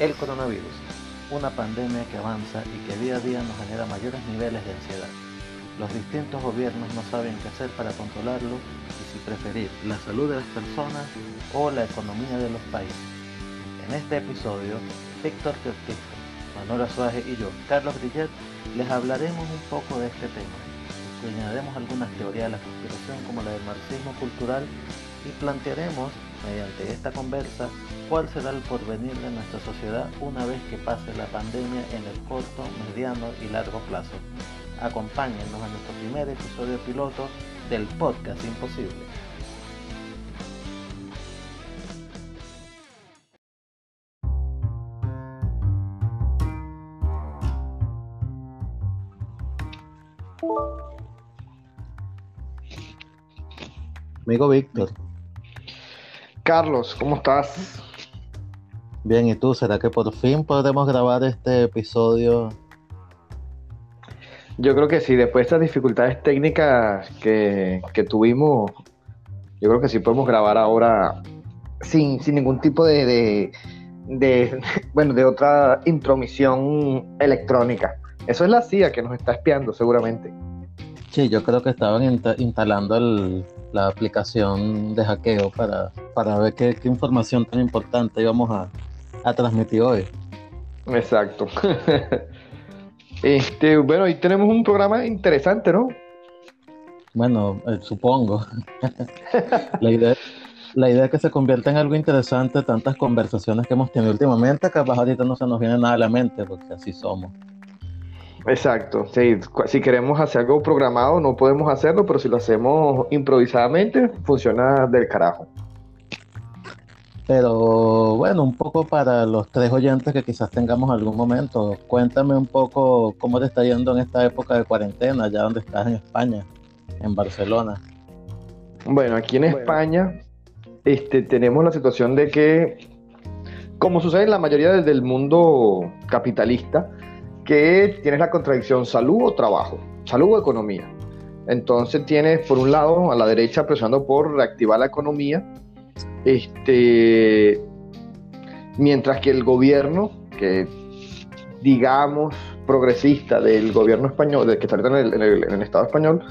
El coronavirus, una pandemia que avanza y que día a día nos genera mayores niveles de ansiedad. Los distintos gobiernos no saben qué hacer para controlarlo y si preferir la salud de las personas o la economía de los países. En este episodio, Víctor Cortijo, Manuela Suárez y yo, Carlos Grillet, les hablaremos un poco de este tema. Escudriñaremos algunas teorías de la conspiración como la del marxismo cultural y plantearemos, mediante esta conversa, cuál será el porvenir de nuestra sociedad una vez que pase la pandemia en el corto, mediano y largo plazo. Acompáñenos a nuestro primer episodio piloto del podcast Imposible. Amigo Víctor. Carlos, ¿cómo estás? Bien, ¿y tú? ¿Será que por fin podremos grabar este episodio? Yo creo que sí, después de estas dificultades técnicas que, tuvimos, yo creo que sí podemos grabar ahora sin, sin ningún tipo de, de, bueno, de otra intromisión electrónica. Eso es la CIA que nos está espiando seguramente. Sí, yo creo que estaban instalando la aplicación de hackeo para, para ver qué, qué información tan importante íbamos a, a transmitir hoy. Exacto. este, bueno, hoy tenemos un programa interesante, ¿no? Bueno, eh, supongo. la, idea, la idea es que se convierta en algo interesante tantas conversaciones que hemos tenido últimamente, capaz ahorita no se nos viene nada a la mente, porque así somos. Exacto, sí, si queremos hacer algo programado no podemos hacerlo, pero si lo hacemos improvisadamente funciona del carajo. Pero bueno, un poco para los tres oyentes que quizás tengamos algún momento, cuéntame un poco cómo te está yendo en esta época de cuarentena, ya donde estás en España, en Barcelona. Bueno, aquí en España este, tenemos la situación de que, como sucede en la mayoría del mundo capitalista, que tienes la contradicción salud o trabajo, salud o economía. Entonces tienes por un lado a la derecha presionando por reactivar la economía este, mientras que el gobierno, que digamos progresista del gobierno español, que está en el, Estado español,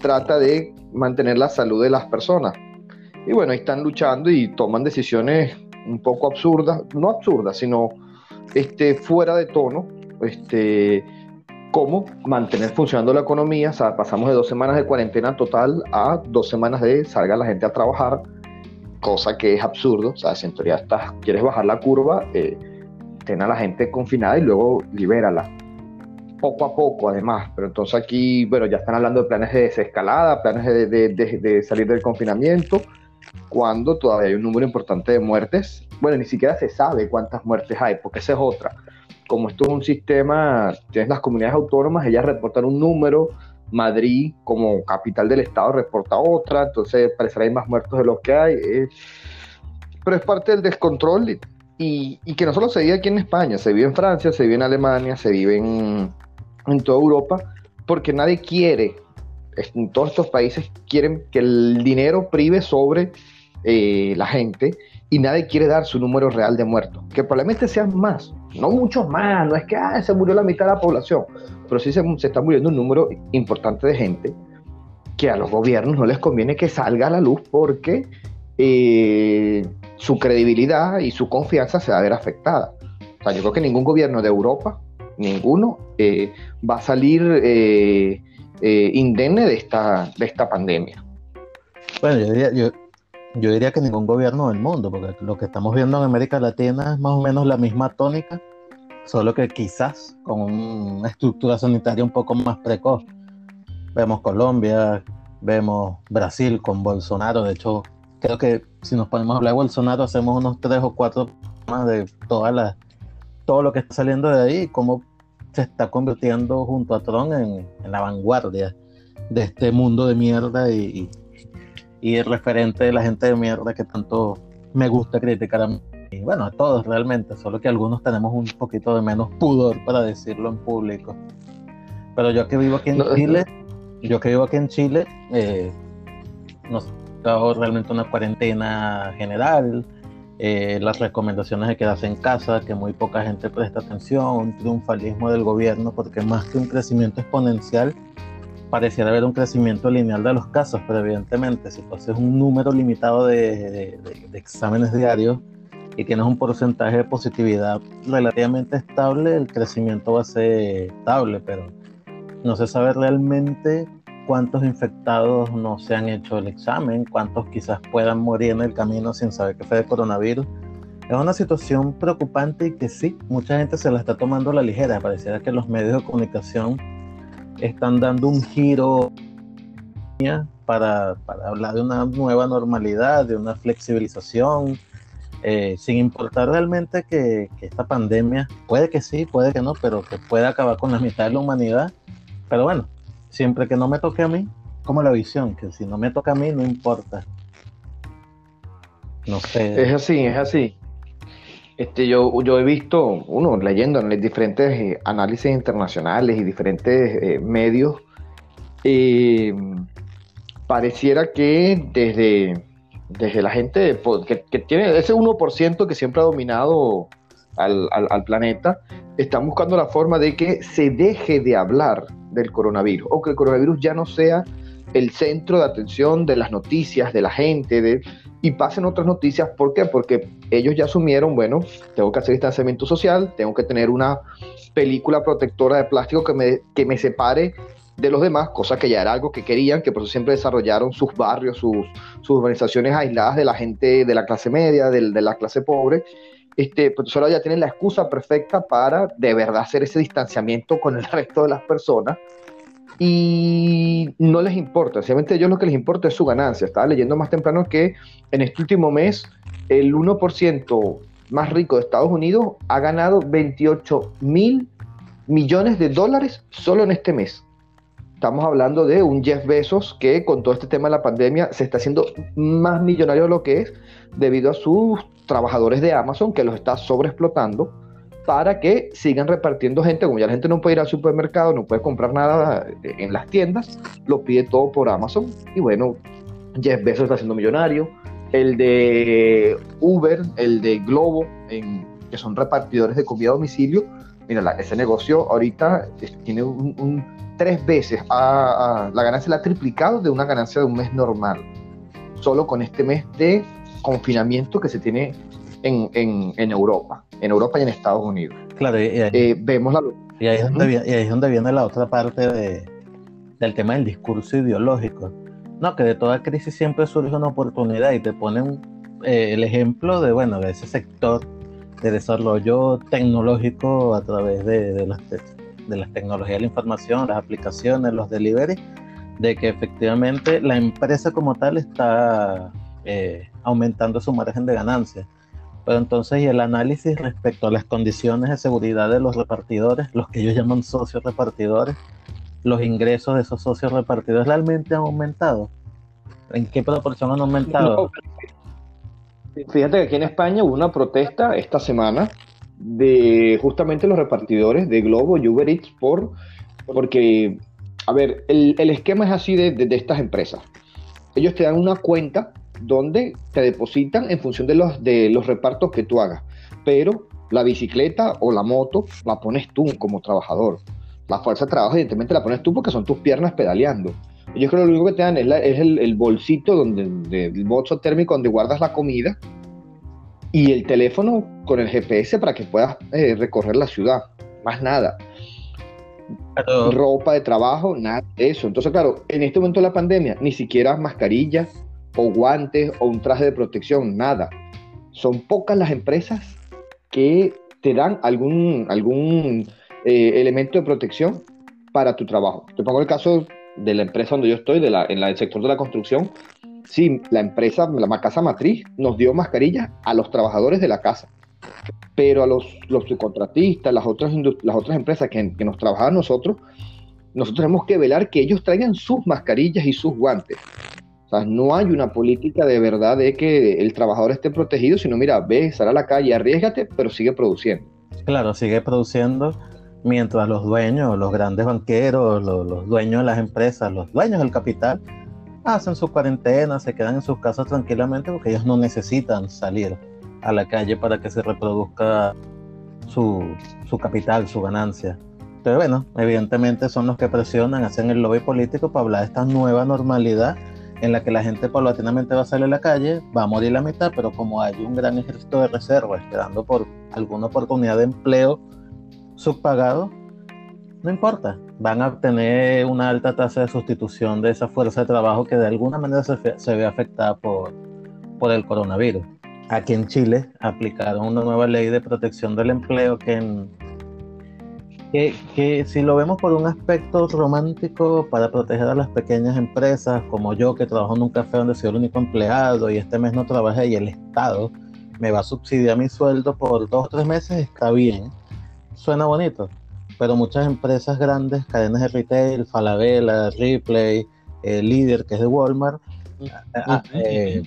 trata de mantener la salud de las personas. Y bueno, están luchando y toman decisiones un poco absurdas, no absurdas, sino este, fuera de tono, este, cómo mantener funcionando la economía. Pasamos de dos semanas de cuarentena total a dos semanas de salga la gente a trabajar cosa que es absurdo, o sea, si en teoría estás, quieres bajar la curva, eh, ten a la gente confinada y luego libérala. Poco a poco, además, pero entonces aquí, bueno, ya están hablando de planes de desescalada, planes de, de, de, salir del confinamiento, cuando todavía hay un número importante de muertes. Bueno, ni siquiera se sabe cuántas muertes hay, porque esa es otra. Como esto es un sistema, tienes las comunidades autónomas, ellas reportan un número, Madrid como capital del estado reporta otra, entonces parecerá hay más muertos de los que hay. Eh. pero es parte del descontrol y, que no solo se vive aquí en España, se vive en Francia, se vive en Alemania, se vive en, toda Europa, porque nadie quiere, en todos estos países quieren que el dinero prive sobre eh, la gente y nadie quiere dar su número real de muertos, que probablemente sean más, no muchos más, no es que ah, se murió la mitad de la población, pero sí se, está muriendo un número importante de gente que a los gobiernos no les conviene que salga a la luz porque eh, su credibilidad y su confianza se va a ver afectada. O sea, yo creo que ningún gobierno de Europa, ninguno, eh, va a salir eh, indemne de esta, de esta pandemia. Bueno, yo yo, yo diría que ningún gobierno del mundo, porque lo que estamos viendo en América Latina es más o menos la misma tónica, solo que quizás con una estructura sanitaria un poco más precoz. Vemos Colombia, vemos Brasil con Bolsonaro, de hecho creo que si nos ponemos a hablar de Bolsonaro hacemos unos tres o cuatro más de toda la, todo lo que está saliendo de ahí y cómo se está convirtiendo junto a Trump en, la vanguardia de este mundo de mierda y y el referente de la gente de mierda que tanto me gusta criticar a mí. Y bueno, a todos realmente, solo que algunos tenemos un poquito de menos pudor para decirlo en público. Pero yo que vivo aquí en Chile, yo que vivo aquí en Chile, eh, nos ha realmente una cuarentena general. eh, las recomendaciones de quedarse en casa, que muy poca gente presta atención, un triunfalismo del gobierno, porque más que un crecimiento exponencial, pareciera haber un crecimiento lineal de los casos, pero evidentemente si haces un número limitado de, de exámenes diarios y tienes un porcentaje de positividad relativamente estable, el crecimiento va a ser estable, pero no se sabe realmente cuántos infectados no se han hecho el examen, cuántos quizás puedan morir en el camino sin saber que fue de coronavirus. Es una situación preocupante y que sí, mucha gente se la está tomando a la ligera. Pareciera que los medios de comunicación están dando un giro para, hablar de una nueva normalidad, de una flexibilización, eh, sin importar realmente que, que, esta pandemia, puede que sí, puede que no, pero que pueda acabar con la mitad de la humanidad. Pero bueno, siempre que no me toque a mí, como la visión, que si no me toca a mí, no importa. No sé. Es así, es así. Este, yo, yo he visto, uno, leyendo en diferentes eh, análisis internacionales y diferentes eh, medios, eh, pareciera que desde, desde la gente que, tiene ese 1% que siempre ha dominado al, al, planeta, están buscando la forma de que se deje de hablar del coronavirus o que el coronavirus ya no sea el centro de atención de las noticias, de la gente, de, y pasen otras noticias. ¿Por qué? Porque ellos ya asumieron, bueno, tengo que hacer distanciamiento social, tengo que tener una película protectora de plástico que me, que me separe de los demás, cosa que ya era algo que querían, que por eso siempre desarrollaron sus barrios, sus, sus organizaciones aisladas de la gente de la clase media, de, la clase pobre. Este, pues ya tienen la excusa perfecta para de verdad hacer ese distanciamiento con el resto de las personas y no les importa, simplemente a ellos lo que les importa es su ganancia. Estaba leyendo más temprano que en este último mes el 1% más rico de Estados Unidos ha ganado 28 mil millones de dólares solo en este mes. Estamos hablando de un Jeff Bezos que con todo este tema de la pandemia se está haciendo más millonario de lo que es debido a sus trabajadores de Amazon que los está sobreexplotando para que sigan repartiendo gente, como ya la gente no puede ir al supermercado, no puede comprar nada en las tiendas, lo pide todo por Amazon. Y bueno, Jeff Bezos está siendo millonario, el de Uber, el de Globo, que son repartidores de comida a domicilio, mira, ese negocio ahorita tiene un, tres veces, la ganancia la ha triplicado de una ganancia de un mes normal, solo con este mes de confinamiento que se tiene en, en, en Europa en Europa y en Estados Unidos. Claro, y ahí, eh, vemos la... Y ahí, es donde, viene, y ahí es donde viene la otra parte de, del tema del discurso ideológico. No, que de toda crisis siempre surge una oportunidad y te ponen eh, el ejemplo de, bueno, de ese sector de desarrollo tecnológico a través de, de, las, de las tecnologías de la información, las aplicaciones, los delivery, de que efectivamente la empresa como tal está eh, aumentando su margen de ganancia pero entonces, y el análisis respecto a las condiciones de seguridad de los repartidores, los que ellos llaman socios repartidores, los ingresos de esos socios repartidores realmente han aumentado. ¿En qué proporción han aumentado? Fíjate que aquí en España hubo una protesta esta semana de justamente los repartidores de Globo y Uber Eats por, porque, a ver, el, esquema es así de estas empresas. Ellos te dan una cuenta donde te depositan en función de los, de los repartos que tú hagas. Pero la bicicleta o la moto la pones tú como trabajador. La fuerza de trabajo, evidentemente, la pones tú porque son tus piernas pedaleando. Yo creo que lo único que te dan es, la, es el, el, bolsito, donde, de, el bolso térmico donde guardas la comida y el teléfono con el GPS para que puedas eh, recorrer la ciudad. Más nada. Ropa de trabajo, nada de eso. Entonces, claro, en este momento de la pandemia, ni siquiera mascarillas, o guantes o un traje de protección, nada. Son pocas las empresas que te dan algún, algún eh, elemento de protección para tu trabajo. Te pongo el caso de la empresa donde yo estoy, en el sector de la construcción. Sí, la empresa, la casa matriz, nos dio mascarillas a los trabajadores de la casa, pero a los, los subcontratistas, las otras, las otras empresas que, que nos trabajan nosotros, nosotros tenemos que velar que ellos traigan sus mascarillas y sus guantes no hay una política de verdad de que el trabajador esté protegido, sino mira, ve, sal a la calle, arriesgate, pero sigue produciendo. Claro, sigue produciendo mientras los dueños, los grandes banqueros, los, los dueños de las empresas, los dueños del capital, hacen su cuarentena, se quedan en sus casas tranquilamente porque ellos no necesitan salir. a la calle para que se reproduzca su, su capital, su ganancia. Pero bueno, evidentemente son los que presionan, hacen el lobby político para hablar de esta nueva normalidad en la que la gente paulatinamente va a salir a la calle, va a morir la mitad, pero como hay un gran ejército de reserva esperando por alguna oportunidad de empleo subpagado, no importa, van a tener una alta tasa de sustitución de esa fuerza de trabajo que de alguna manera se, se ve afectada por, por el coronavirus. Aquí en Chile aplicaron una nueva ley de protección del empleo que en, que, si lo vemos por un aspecto romántico para proteger a las pequeñas empresas, como yo que trabajo en un café donde soy el único empleado y este mes no trabajé y el Estado me va a subsidiar mi sueldo por dos o tres meses, está bien, suena bonito, pero muchas empresas grandes, cadenas de retail, Falabella, Ripley, eh, Líder, que es de Walmart, eh,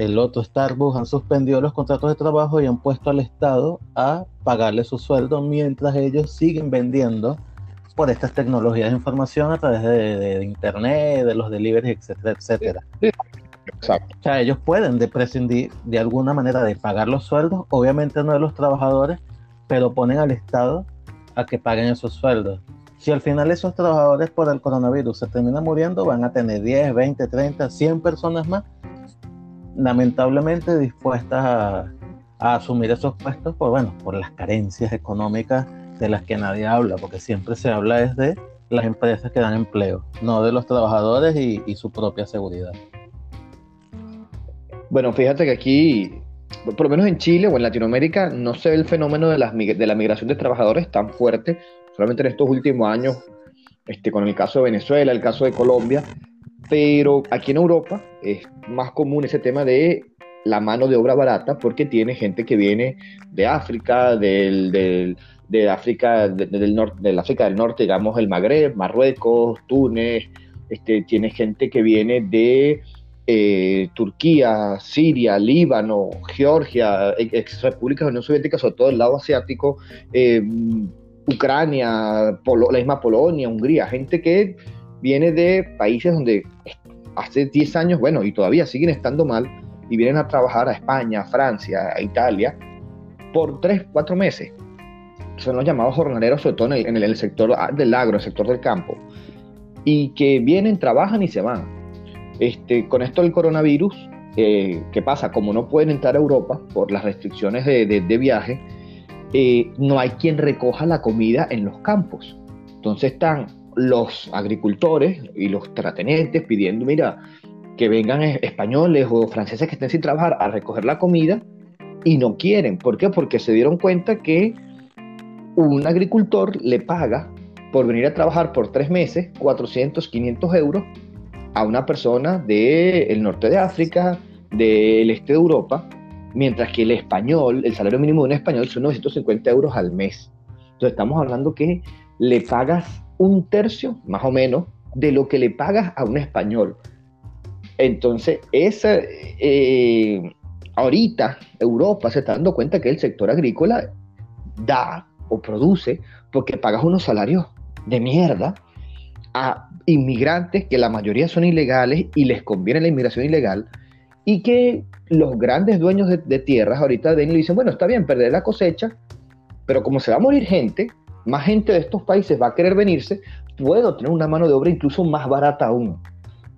el otro Starbucks han suspendido los contratos de trabajo y han puesto al Estado a pagarle su sueldo mientras ellos siguen vendiendo por estas tecnologías de información a través de, Internet, de los deliveries, etcétera, etcétera. Exacto. O sea, ellos pueden de prescindir de alguna manera de pagar los sueldos, obviamente no de los trabajadores, pero ponen al Estado a que paguen esos sueldos. Si al final esos trabajadores por el coronavirus se terminan muriendo, van a tener 10, 20, 30, 100 personas más lamentablemente dispuestas a, asumir esos puestos por, bueno, por las carencias económicas de las que nadie habla, porque siempre se habla desde las empresas que dan empleo, no de los trabajadores y, su propia seguridad. Bueno, fíjate que aquí, por lo menos en Chile o en Latinoamérica, no se ve el fenómeno de, las, de la migración de trabajadores tan fuerte, solamente en estos últimos años, este, con el caso de Venezuela, el caso de Colombia, pero aquí en Europa es más común ese tema de la mano de obra barata porque tiene gente que viene de África, del, de África, del norte, del África del Norte, digamos el Magreb, Marruecos, Túnez, este, tiene gente que viene de eh, Turquía, Siria, Líbano, Georgia, ex repúblicas de la Unión Soviética, sobre todo el lado asiático, eh, Ucrania, la misma Polonia, Hungría, gente que viene de países donde hace 10 años, bueno, y todavía siguen estando mal, y vienen a trabajar a España, a Francia, a Italia, por 3, 4 meses. Son los llamados jornaleros, sobre todo en el, sector del agro, el sector del campo, y que vienen, trabajan y se van. Este, con esto del coronavirus, eh, ¿qué pasa? Como no pueden entrar a Europa por las restricciones de, viaje, eh, no hay quien recoja la comida en los campos. Entonces están los agricultores y los terratenientes pidiendo, mira, que vengan españoles o franceses que estén sin trabajar a recoger la comida y no quieren. ¿Por qué? Porque se dieron cuenta que un agricultor le paga por venir a trabajar por tres meses 400, 500 euros a una persona del norte de África, del este de Europa, mientras que el español, el salario mínimo de un español son 950 euros al mes. Entonces estamos hablando que le pagas un tercio, más o menos, de lo que le pagas a un español. Entonces, esa, eh, ahorita Europa se está dando cuenta que el sector agrícola da o produce porque pagas unos salarios de mierda a inmigrantes que la mayoría son ilegales y les conviene la inmigración ilegal y que los grandes dueños de, de tierras ahorita ven y dicen, bueno, está bien perder la cosecha, pero como se va a morir gente, más gente de estos países va a querer venirse, puedo tener una mano de obra incluso más barata aún.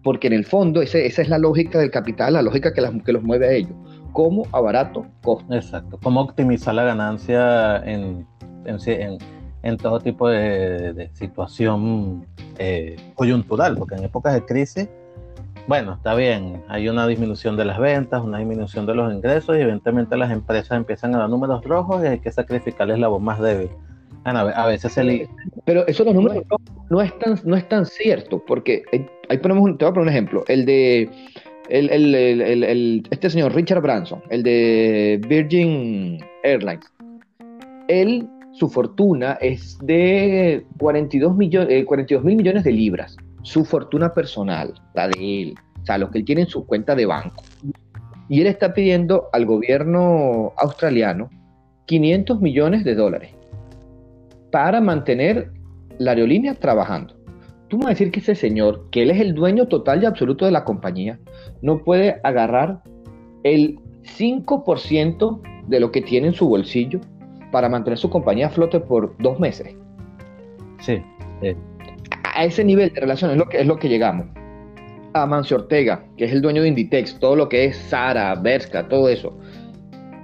Porque en el fondo esa es la lógica del capital, la lógica que, los mueve a ellos. ¿Cómo a barato costo? Exacto. ¿Cómo optimizar la ganancia en, en, todo tipo de, situación eh, coyuntural? Porque en épocas de crisis, bueno, está bien, hay una disminución de las ventas, una disminución de los ingresos y evidentemente las empresas empiezan a dar números rojos y hay que sacrificarles la voz más débil a veces se Pero eso los números no, es tan, no es tan cierto, porque ahí ponemos un, te voy a poner un ejemplo, el de el, este señor Richard Branson, el de Virgin Airlines, él, su fortuna es de 42 millones, 42 mil millones de libras, su fortuna personal, la de él, o sea, lo que él tiene en su cuenta de banco. Y él está pidiendo al gobierno australiano 500 millones de dólares para mantener la aerolínea trabajando. Tú me vas a decir que ese señor, que él es el dueño total y absoluto de la compañía, no puede agarrar el 5% de lo que tiene en su bolsillo para mantener su compañía a flote por dos meses. Sí. A ese nivel de relación es lo que, es lo que llegamos. A Mancio Ortega, que es el dueño de Inditex, todo lo que es Sara, Berska, todo eso.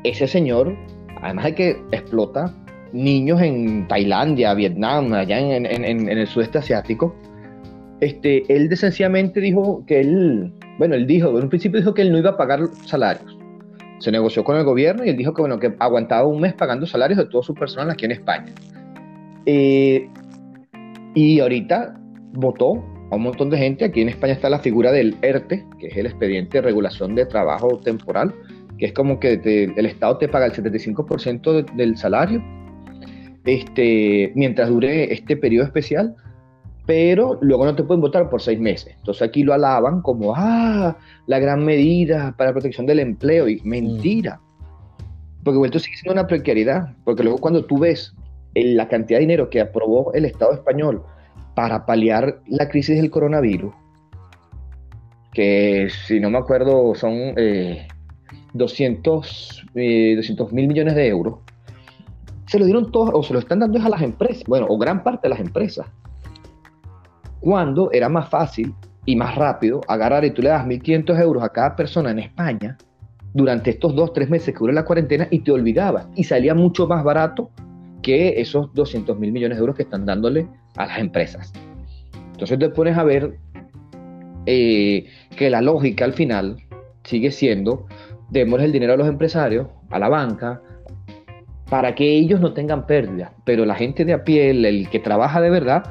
Ese señor, además de que explota niños en Tailandia, Vietnam, allá en, el sudeste asiático, este, él sencillamente dijo que él, bueno, él dijo, en un principio dijo que él no iba a pagar salarios. Se negoció con el gobierno y él dijo que, bueno, que aguantaba un mes pagando salarios de todo su personal aquí en España. Eh, y ahorita votó a un montón de gente. Aquí en España está la figura del ERTE, que es el expediente de regulación de trabajo temporal, que es como que el Estado te paga el 75% del salario este, mientras dure este periodo especial pero luego no te pueden votar por seis meses. Entonces aquí lo alaban como, ah, la gran medida para la protección del empleo, y mentira. Porque vuelto sigue siendo una precariedad, porque luego cuando tú ves la cantidad de dinero que aprobó el Estado español para paliar la crisis del coronavirus, que si no me acuerdo son eh, 200 eh, mil millones de euros, se lo dieron todos, o se lo están dando a las empresas, bueno, o gran parte de las empresas cuando era más fácil y más rápido agarrar y tú le das 1.500 euros a cada persona en España durante estos dos, tres meses que dura la cuarentena y te olvidabas y salía mucho más barato que esos 200 mil millones de euros que están dándole a las empresas. Entonces te pones a ver eh, que la lógica al final sigue siendo, demos el dinero a los empresarios, a la banca, para que ellos no tengan pérdida, pero la gente de a pie, el que trabaja de verdad,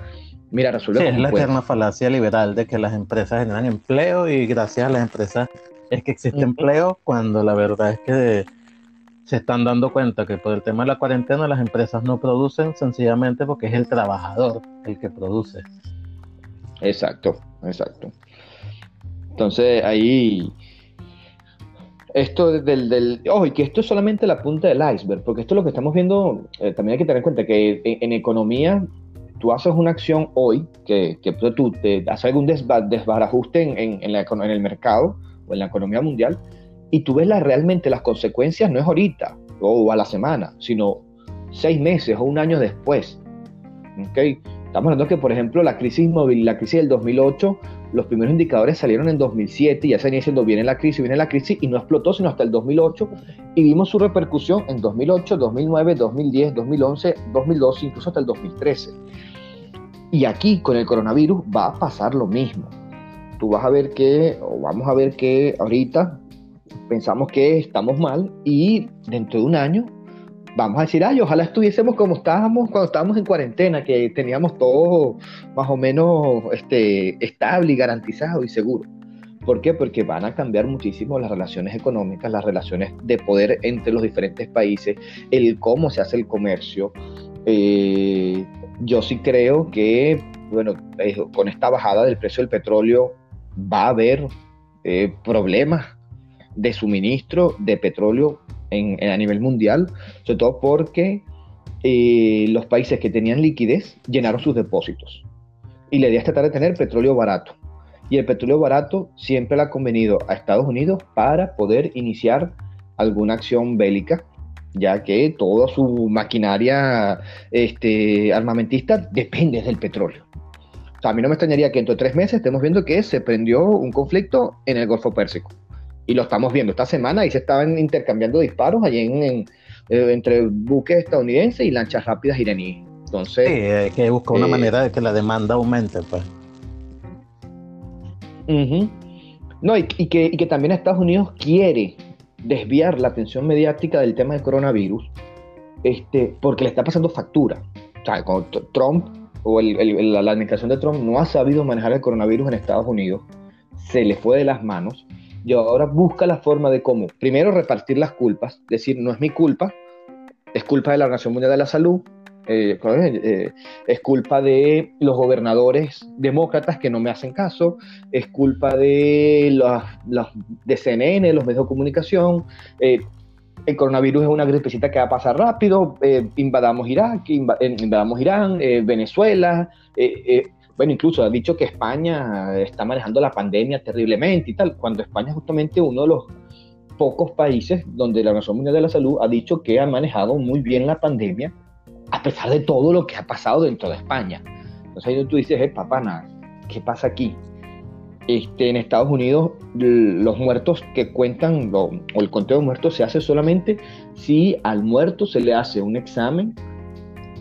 Mira, resuelve. Sí, es la eterna falacia liberal de que las empresas generan empleo y gracias a las empresas es que existe empleo cuando la verdad es que se están dando cuenta que por el tema de la cuarentena las empresas no producen sencillamente porque es el trabajador el que produce. Exacto, exacto. Entonces ahí esto del, del ojo, y que esto es solamente la punta del iceberg, porque esto es lo que estamos viendo, eh, también hay que tener en cuenta que en economía tú haces una acción hoy, que, que tú te haces algún desbarajuste en, en, el mercado o en la economía mundial, y tú ves realmente las consecuencias, no es ahorita o a la semana, sino seis meses o un año después. ¿Okay? Estamos hablando que, por ejemplo, la crisis móvil, la crisis del 2008, los primeros indicadores salieron en 2007 y ya se venía diciendo, viene la crisis, viene la crisis, y no explotó sino hasta el 2008, y vimos su repercusión en 2008, 2009, 2010, 2011, 2012, incluso hasta el 2013. Y aquí con el coronavirus va a pasar lo mismo. Tú vas a ver que, o vamos a ver que ahorita pensamos que estamos mal y dentro de un año vamos a decir, ay, ojalá estuviésemos como estábamos cuando estábamos en cuarentena, que teníamos todo más o menos este, estable y garantizado y seguro. ¿Por qué? Porque van a cambiar muchísimo las relaciones económicas, las relaciones de poder entre los diferentes países, el cómo se hace el comercio, eh, yo sí creo que, bueno, con esta bajada del precio del petróleo va a haber eh, problemas de suministro de petróleo en, a nivel mundial, sobre todo porque eh, los países que tenían liquidez llenaron sus depósitos. Y la idea es tratar de tener petróleo barato. Y el petróleo barato siempre le ha convenido a Estados Unidos para poder iniciar alguna acción bélica ya que toda su maquinaria este, armamentista depende del petróleo. a mí no me extrañaría que dentro de tres meses estemos viendo que se prendió un conflicto en el Golfo Pérsico. Y lo estamos viendo esta semana y se estaban intercambiando disparos allí en, eh, entre buques estadounidenses y lanchas rápidas iraníes. Entonces, sí, hay que buscar una eh, manera de que la demanda aumente, pues. No, y, que, y que también Estados Unidos quiere desviar la atención mediática del tema del coronavirus, este, porque le está pasando factura. O sea, Trump o la administración de Trump no ha sabido manejar el coronavirus en Estados Unidos, se le fue de las manos y ahora busca la forma de cómo, primero, repartir las culpas, decir, no es mi culpa, es culpa de la Organización Mundial de la Salud, eh, eh, es culpa de los gobernadores demócratas que no me hacen caso, es culpa de los, de CNN, los medios de comunicación. Eh, el coronavirus es una gripecita que va a pasar rápido, invadamos Irak, invadamos Irán, Venezuela, bueno, incluso ha dicho que España está manejando la pandemia terriblemente y tal, cuando España es justamente uno de los pocos países donde la Organización Mundial de la Salud ha dicho que ha manejado muy bien la pandemia, a pesar de todo lo que ha pasado dentro de España. Entonces ahí tú dices, eh, papá, ¿qué pasa aquí? Este, en Estados Unidos los muertos que cuentan, o el conteo de muertos se hace solamente si al muerto se le hace un examen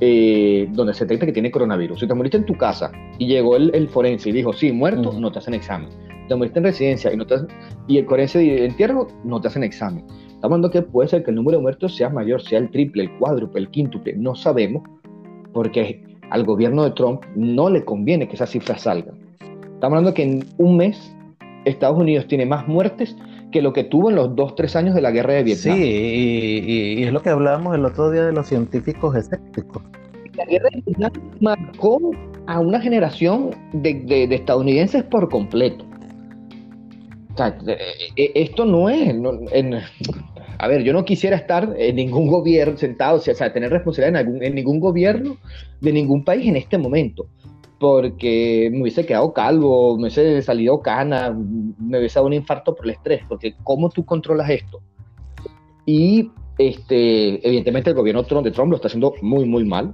eh, donde se detecta que tiene coronavirus. Si te moriste en tu casa y llegó el, forense y dijo, sí, muerto, no te hacen examen. Te moriste en residencia y, no te y el forense de entierro, no te hacen examen. Estamos hablando que puede ser que el número de muertos sea mayor, sea el triple, el cuádruple, el quíntuple, no sabemos, porque al gobierno de Trump no le conviene que esas cifras salgan. Estamos hablando que en un mes Estados Unidos tiene más muertes que lo que tuvo en los dos, tres años de la guerra de Vietnam. Sí, y, es lo que hablábamos el otro día de los científicos escépticos. La guerra de Vietnam marcó a una generación de, estadounidenses por completo. O sea, eh, eh, esto no es... a ver, yo no quisiera estar en ningún gobierno sentado, o sea, tener responsabilidad en, en ningún gobierno de ningún país en este momento porque me hubiese quedado calvo, me hubiese salido cana, me hubiese dado un infarto por el estrés, porque ¿cómo tú controlas esto? Y este, evidentemente el gobierno de Trump lo está haciendo muy, muy mal.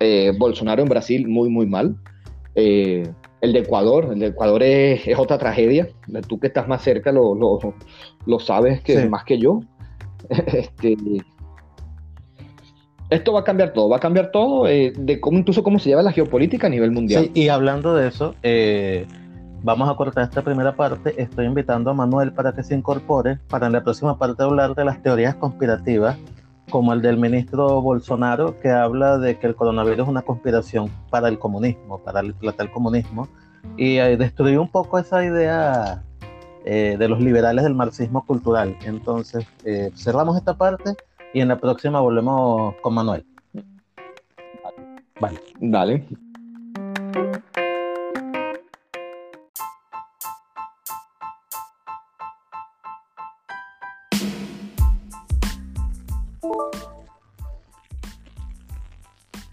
Eh, Bolsonaro en Brasil, muy, muy mal. Eh, el de Ecuador, el de Ecuador es, otra tragedia. Tú que estás más cerca lo, lo, sabes que más que yo. este, esto va a cambiar todo, va a cambiar todo eh, de cómo incluso cómo se lleva la geopolítica a nivel mundial. Sí, y hablando de eso, eh, vamos a cortar esta primera parte. Estoy invitando a Manuel para que se incorpore para en la próxima parte hablar de las teorías conspirativas, como el del ministro Bolsonaro, que habla de que el coronavirus es una conspiración para el comunismo, para el el comunismo, y eh, destruir un poco esa idea de los liberales del marxismo cultural. Entonces, cerramos esta parte y en la próxima volvemos con Manuel. Vale. Dale.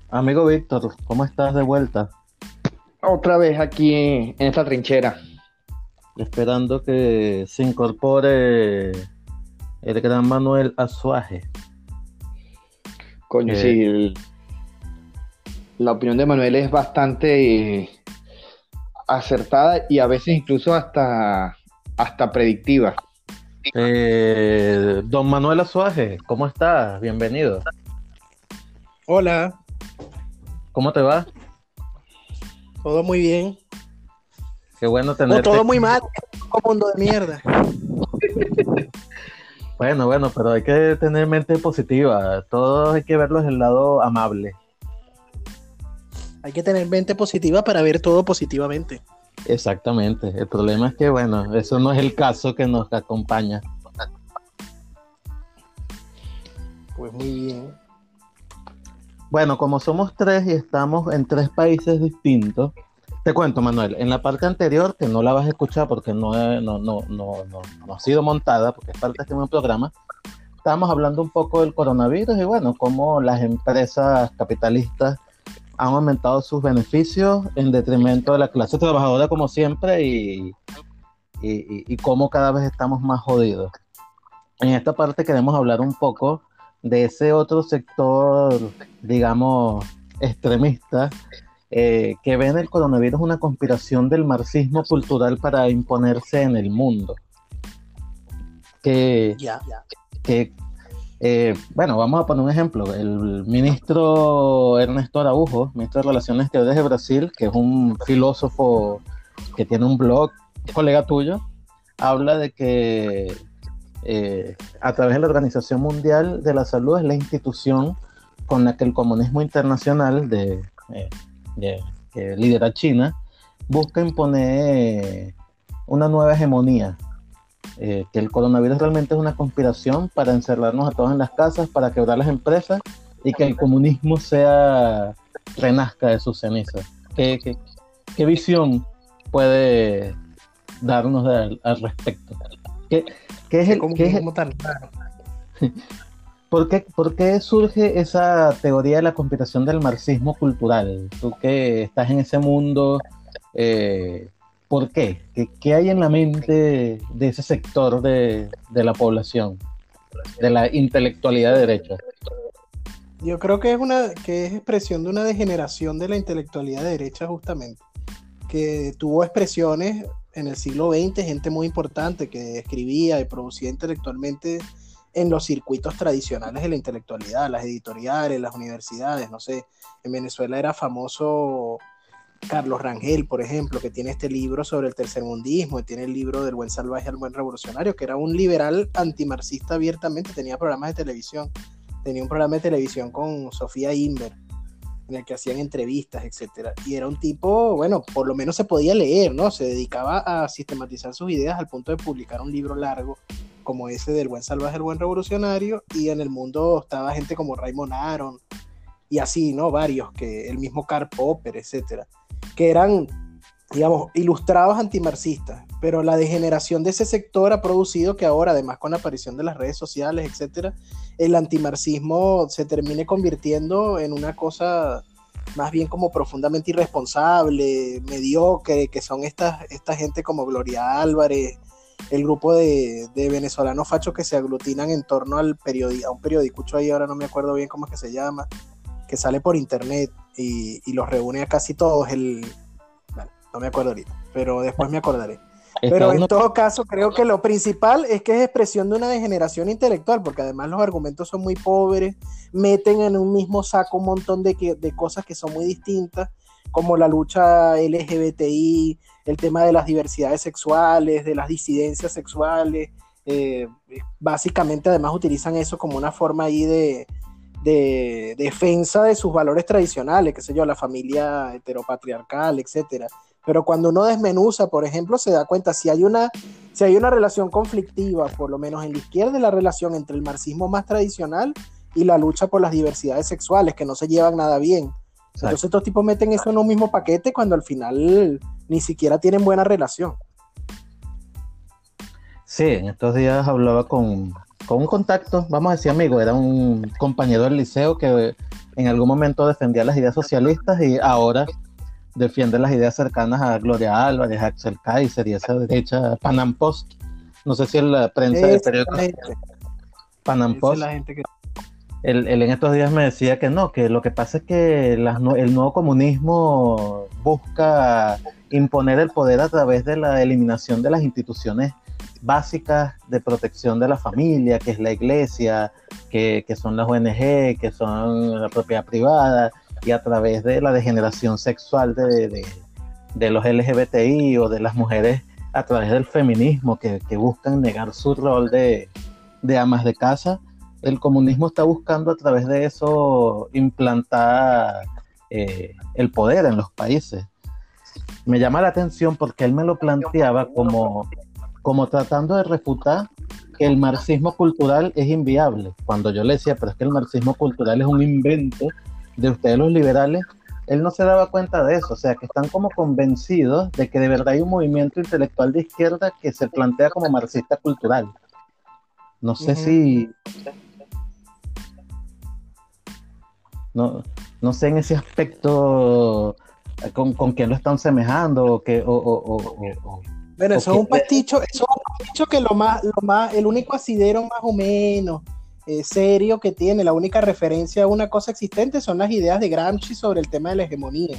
Amigo Víctor, ¿cómo estás de vuelta? Otra vez aquí en esta trinchera. Esperando que se incorpore el gran Manuel Azuaje. Coño, sí. la opinión de Manuel es bastante eh, acertada y a veces incluso hasta, hasta predictiva. Eh, don Manuel Azuaje, ¿cómo estás? Bienvenido. Hola. ¿Cómo te va? Todo muy bien. Qué bueno tenerte. todo muy mal, como mundo de mierda. Bueno, bueno, pero hay que tener mente positiva. Todo hay que verlo desde el lado amable. Hay que tener mente positiva para ver todo positivamente. Exactamente. El problema es que, bueno, eso no es el caso que nos acompaña. Pues muy bien. Bueno, como somos tres y estamos en tres países distintos, te cuento, Manuel, en la parte anterior, que no la vas a escuchar porque no, no, no, no, ha sido montada, porque es parte de este mismo programa, estábamos hablando un poco del coronavirus y bueno, cómo las empresas capitalistas han aumentado sus beneficios en detrimento de la clase trabajadora como siempre y, y, cómo cada vez estamos más jodidos. En esta parte queremos hablar un poco de ese otro sector, digamos, extremista eh, que ven el coronavirus una conspiración del marxismo cultural para imponerse en el mundo. Que, que eh, bueno, vamos a poner un ejemplo. El ministro Ernesto Araujo, ministro de Relaciones Exteriores de Brasil, que es un filósofo que tiene un blog, colega tuyo, habla de que eh, a través de la Organización Mundial de la Salud es la institución con la que el comunismo internacional de, que lidera China, busca imponer una nueva hegemonía. Eh, que el coronavirus realmente es una conspiración para encerrarnos a todos en las casas, para quebrar las empresas y que el comunismo sea renazca de sus cenizas. ¿Qué, qué, visión puede darnos al respecto? ¿Qué, qué es el, qué es ¿Por qué, surge esa teoría de la conspiración del marxismo cultural? Tú que estás en ese mundo, eh, ¿Por qué? ¿Qué, hay en la mente de ese sector de, la población, de la intelectualidad de derecha? Yo creo que es una que es expresión de una degeneración de la intelectualidad de derecha justamente, que tuvo expresiones en el siglo XX, gente muy importante que escribía y producía intelectualmente en los circuitos tradicionales de la intelectualidad, las editoriales, las universidades, no sé, en Venezuela era famoso Carlos Rangel, por ejemplo, que tiene este libro sobre el tercermundismo, y tiene el libro del buen salvaje al buen revolucionario, que era un liberal antimarxista abiertamente, tenía programas de televisión, tenía un programa de televisión con Sofía Inver, en el que hacían entrevistas, etcétera. Y era un tipo, bueno, por lo menos se podía leer, ¿no? Se dedicaba a sistematizar sus ideas al punto de publicar un libro largo como ese del buen salvaje, el buen revolucionario, y en el mundo estaba gente como Raymond Aron, y así, ¿no? Varios, que el mismo Karl Popper, etcétera que eran, digamos, ilustrados antimarxistas, pero la degeneración de ese sector ha producido que ahora, además con la aparición de las redes sociales, etcétera, el antimarxismo se termine convirtiendo en una cosa más bien como profundamente irresponsable, mediocre, que son estas esta gente como Gloria Álvarez, el grupo de, venezolanos fachos que se aglutinan en torno al periódico, a un periódico ahí, ahora no me acuerdo bien cómo es que se llama, que sale por internet y, los reúne a casi todos. El, no me acuerdo ahorita, pero después me acordaré. Pero en todo caso, creo que lo principal es que es expresión de una degeneración intelectual, porque además los argumentos son muy pobres, meten en un mismo saco un montón de, de cosas que son muy distintas, como la lucha LGBTI, el tema de las diversidades sexuales, de las disidencias sexuales. Eh, básicamente, además, utilizan eso como una forma ahí de, de defensa de sus valores tradicionales, qué sé yo, la familia heteropatriarcal, etcétera. Pero cuando uno desmenuza, por ejemplo, se da cuenta si hay una si hay una relación conflictiva, por lo menos en la izquierda, la relación entre el marxismo más tradicional y la lucha por las diversidades sexuales, que no se llevan nada bien. Entonces estos tipos meten eso en un mismo paquete cuando al final ni siquiera tienen buena relación. Sí, en estos días hablaba con, con un contacto, vamos a decir amigo, era un compañero del liceo que en algún momento defendía las ideas socialistas y ahora defiende las ideas cercanas a Gloria Álvarez, a Axel Kaiser y esa derecha Panam Post. No sé si en la prensa de periódico Panam Post. Él, en estos días me decía que no, que lo que pasa es que el nuevo comunismo busca imponer el poder a través de la eliminación de las instituciones básicas de protección de la familia, que es la iglesia, que, son las ONG, que son la propiedad privada, y a través de la degeneración sexual de, los LGBTI o de las mujeres a través del feminismo que, buscan negar su rol de, amas de casa, el comunismo está buscando a través de eso implantar eh, el poder en los países. Me llama la atención porque él me lo planteaba como como tratando de refutar que el marxismo cultural es inviable. Cuando yo le decía, pero es que el marxismo cultural es un invento de ustedes los liberales, él no se daba cuenta de eso, o sea, que están como convencidos de que de verdad hay un movimiento intelectual de izquierda que se plantea como marxista cultural. No sé si... No, no sé en ese aspecto con, con quién lo están semejando o, que, o bueno, eso es un pasticho, eso es un pasticho que lo más, lo más, el único asidero más o menos eh, serio que tiene, la única referencia a una cosa existente son las ideas de Gramsci sobre el tema de la hegemonía.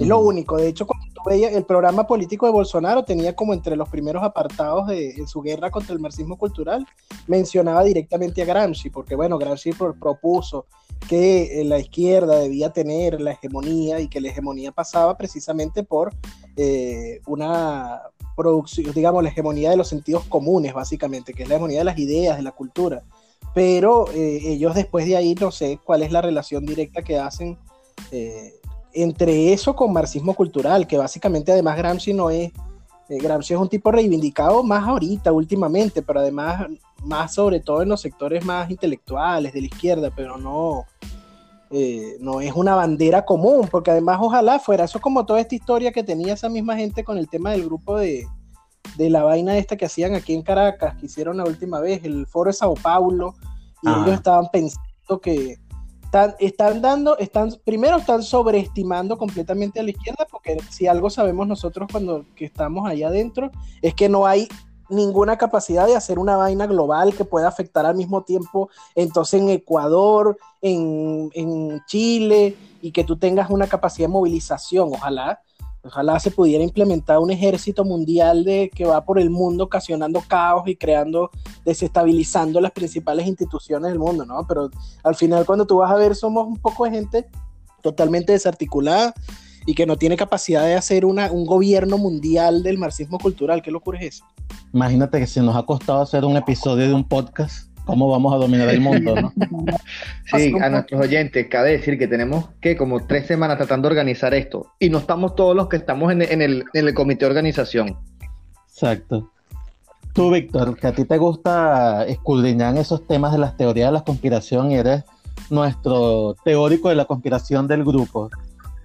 Es lo único. De hecho, cuando tú veías el programa político de Bolsonaro, tenía como entre los primeros apartados de, su guerra contra el marxismo cultural, mencionaba directamente a Gramsci, porque bueno, Gramsci propuso que eh, la izquierda debía tener la hegemonía y que la hegemonía pasaba precisamente por eh, una producción, digamos, la hegemonía de los sentidos comunes, básicamente, que es la hegemonía de las ideas, de la cultura. Pero eh, ellos después de ahí no sé cuál es la relación directa que hacen entre eso con marxismo cultural, que básicamente además Gramsci no es, eh, Gramsci es un tipo reivindicado más ahorita, últimamente, pero además más sobre todo en los sectores más intelectuales de la izquierda, pero no, eh, no es una bandera común, porque además ojalá fuera eso como toda esta historia que tenía esa misma gente con el tema del grupo de, de la vaina esta que hacían aquí en Caracas, que hicieron la última vez, el foro de Sao Paulo, y ellos estaban pensando que están, están dando, están, primero están sobreestimando completamente a la izquierda, porque si algo sabemos nosotros cuando que estamos allá adentro, es que no hay ninguna capacidad de hacer una vaina global que pueda afectar al mismo tiempo, entonces en Ecuador, en, en Chile, y que tú tengas una capacidad de movilización, ojalá, Ojalá se pudiera implementar un ejército mundial de que va por el mundo ocasionando caos y creando, desestabilizando las principales instituciones del mundo, ¿no? Pero al final cuando tú vas a ver somos un poco de gente totalmente desarticulada y que no tiene capacidad de hacer una, un gobierno mundial del marxismo cultural. ¿Qué locura es eso? Imagínate que si nos ha costado hacer un episodio de un podcast cómo vamos a dominar el mundo, ¿no? sí, a nuestros oyentes, cabe decir que tenemos que como tres semanas tratando de organizar esto y no estamos todos los que estamos en, el, en el comité de organización. Exacto. Tú, Víctor, que a ti te gusta escudriñar esos temas de las teorías de la conspiración y eres nuestro teórico de la conspiración del grupo.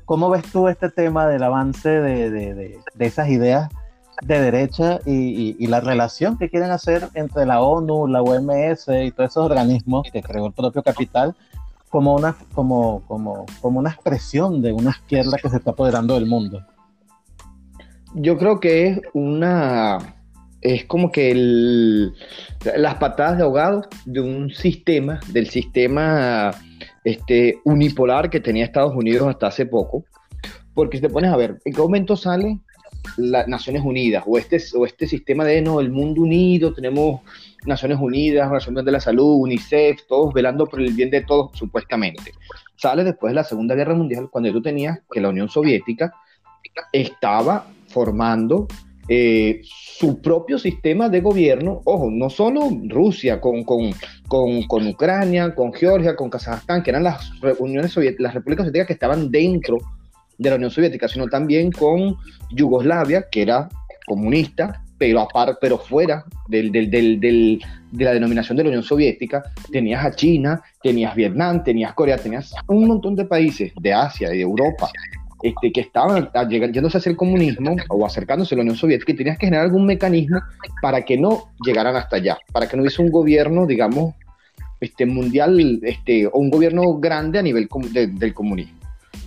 ¿Cómo ves tú este tema del avance de, de, de, de esas ideas de derecha y, la relación que quieren hacer entre la ONU, la OMS y todos esos organismos que creó el propio capital como una, como, como, como una expresión de una izquierda que se está apoderando del mundo. Yo creo que es una es como que las patadas de ahogado de un sistema, del sistema este, unipolar que tenía Estados Unidos hasta hace poco. Porque si te pones a ver, ¿en qué momento sale las Naciones Unidas o este, o este sistema de no, el mundo unido, tenemos Naciones Unidas, Naciones de la Salud, UNICEF, todos velando por el bien de todos, supuestamente. Sale después de la Segunda Guerra Mundial, cuando tú tenías que la Unión Soviética estaba formando eh, su propio sistema de gobierno, ojo, no solo Rusia, con, con, con, con, Ucrania, con Georgia, con Kazajstán, que eran las uniones soviéticas, las repúblicas soviéticas que estaban dentro de la Unión Soviética, sino también con Yugoslavia, que era comunista, pero, aparte, pero fuera del, del, del, de la denominación de la Unión Soviética, tenías a China, tenías Vietnam, tenías Corea, tenías un montón de países de Asia y de Europa este, que estaban yéndose hacia el comunismo o acercándose a la Unión Soviética y tenías que generar algún mecanismo para que no llegaran hasta allá, para que no hubiese un gobierno, digamos, este, mundial este, o un gobierno grande a nivel del comunismo.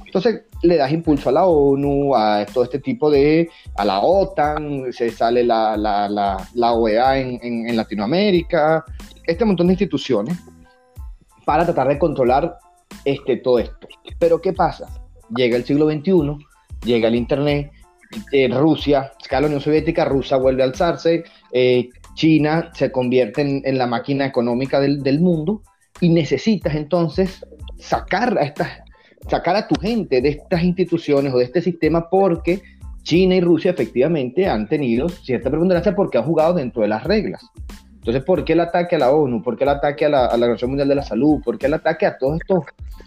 Entonces le das impulso a la ONU, a todo este tipo de, a la OTAN, se sale la, la, la, OEA en, en, Latinoamérica, este montón de instituciones para tratar de controlar este, todo esto. Pero ¿qué pasa? Llega el siglo XXI, llega el Internet, eh, Rusia, la Unión Soviética, Rusia vuelve a alzarse, eh, China se convierte en, en, la máquina económica del, del mundo y necesitas entonces sacar a estas sacar a tu gente de estas instituciones o de este sistema porque China y Rusia efectivamente han tenido cierta preponderancia porque han jugado dentro de las reglas. Entonces, ¿por qué el ataque a la ONU? ¿Por qué el ataque a la, Organización Mundial de la Salud? ¿Por qué el ataque a todos estos?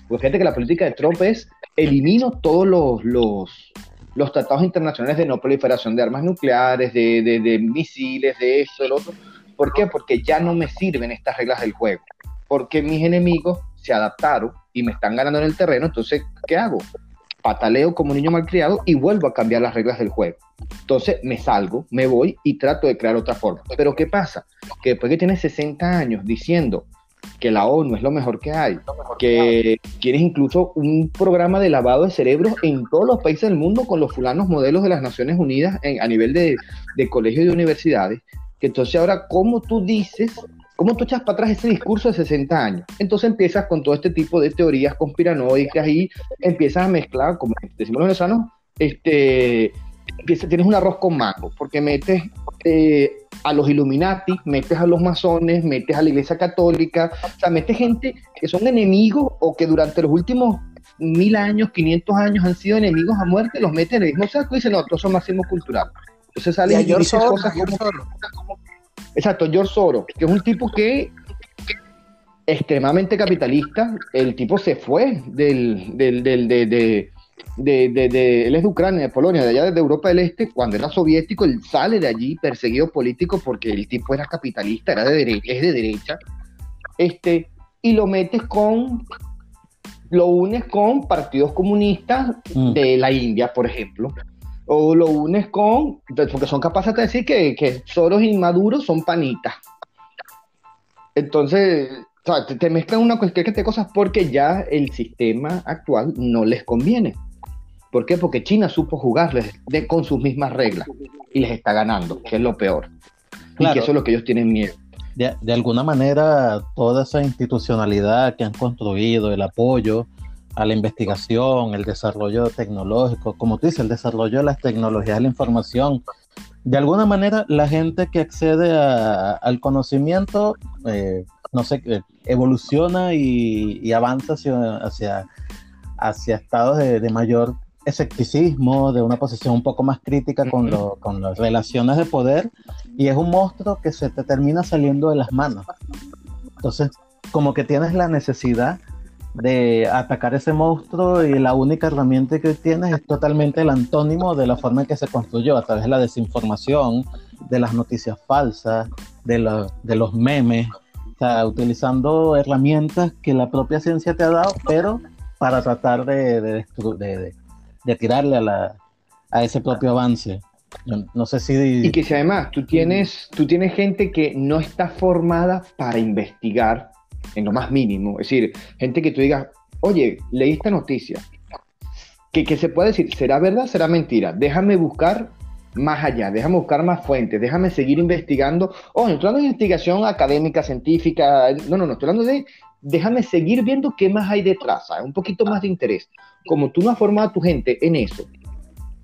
Pues fíjate que la política de Trump es elimino todos los, los, los tratados internacionales de no proliferación de armas nucleares, de, de, de misiles, de esto, del otro. ¿Por qué? Porque ya no me sirven estas reglas del juego. Porque mis enemigos se adaptaron y me están ganando en el terreno, entonces, ¿qué hago? Pataleo como niño malcriado y vuelvo a cambiar las reglas del juego. Entonces me salgo, me voy y trato de crear otra forma. Pero ¿qué pasa? Que después que tienes 60 años diciendo que la ONU es lo mejor que hay, que quieres incluso un programa de lavado de cerebros en todos los países del mundo con los fulanos modelos de las Naciones Unidas a nivel de, de colegios y de universidades, que entonces ahora, ¿cómo tú dices ¿Cómo tú echas para atrás ese discurso de 60 años? Entonces empiezas con todo este tipo de teorías conspiranoicas y empiezas a mezclar, como decimos los venezolanos, este, tienes un arroz con mango, porque metes eh, a los Illuminati, metes a los masones, metes a la Iglesia Católica, o sea, metes gente que son enemigos o que durante los últimos mil años, 500 años han sido enemigos a muerte, los metes en el mismo saco y dicen, no, todos son máximo cultural. Entonces salen y, dicen cosas como, Exacto, George Soros, que es un tipo que extremadamente capitalista, el tipo se fue del, del, del de, de, de, él es de Ucrania, de Polonia, de allá de Europa del Este, cuando era soviético, él sale de allí perseguido político porque el tipo era capitalista, era de derecha, es de derecha, este, y lo metes con, lo unes con partidos comunistas mm. de la India, por ejemplo, o lo unes con, porque son capaces de decir que, que Soros y Maduro son panitas. Entonces, O sea, te, mezclan una cuestión de cosas porque ya el sistema actual no les conviene. ¿Por qué? Porque China supo jugarles de, con sus mismas reglas y les está ganando, que es lo peor. Y que eso es lo que ellos tienen miedo. De, de, alguna manera, toda esa institucionalidad que han construido, el apoyo a la investigación, el desarrollo tecnológico, como tú dices, el desarrollo de las tecnologías de la información, de alguna manera la gente que accede al conocimiento, eh, no sé, eh, evoluciona y, avanza hacia, hacia, estados de, mayor escepticismo, de una posición un poco más crítica con, con las relaciones de poder, y es un monstruo que se te termina saliendo de las manos. Entonces, como que tienes la necesidad de atacar ese monstruo y la única herramienta que tienes es totalmente el antónimo de la forma en que se construyó, a través de la desinformación, de las noticias falsas, de, de los memes, o utilizando herramientas que la propia ciencia te ha dado, pero para tratar de, de, de tirarle a, la, a ese propio avance. No, sé si... Y que si además tú tienes, tú tienes gente que no está formada para investigar en lo más mínimo. Es decir, gente que tú digas, oye, leí esta noticia. Que, que se puede decir, ¿será verdad? ¿Será mentira? Déjame buscar más allá, déjame buscar más fuentes, déjame seguir investigando. Oh, no estoy hablando de investigación académica, científica, no, no, no, estoy hablando de déjame seguir viendo qué más hay detrás, un poquito más de interés. Como tú no has formado a tu gente en eso,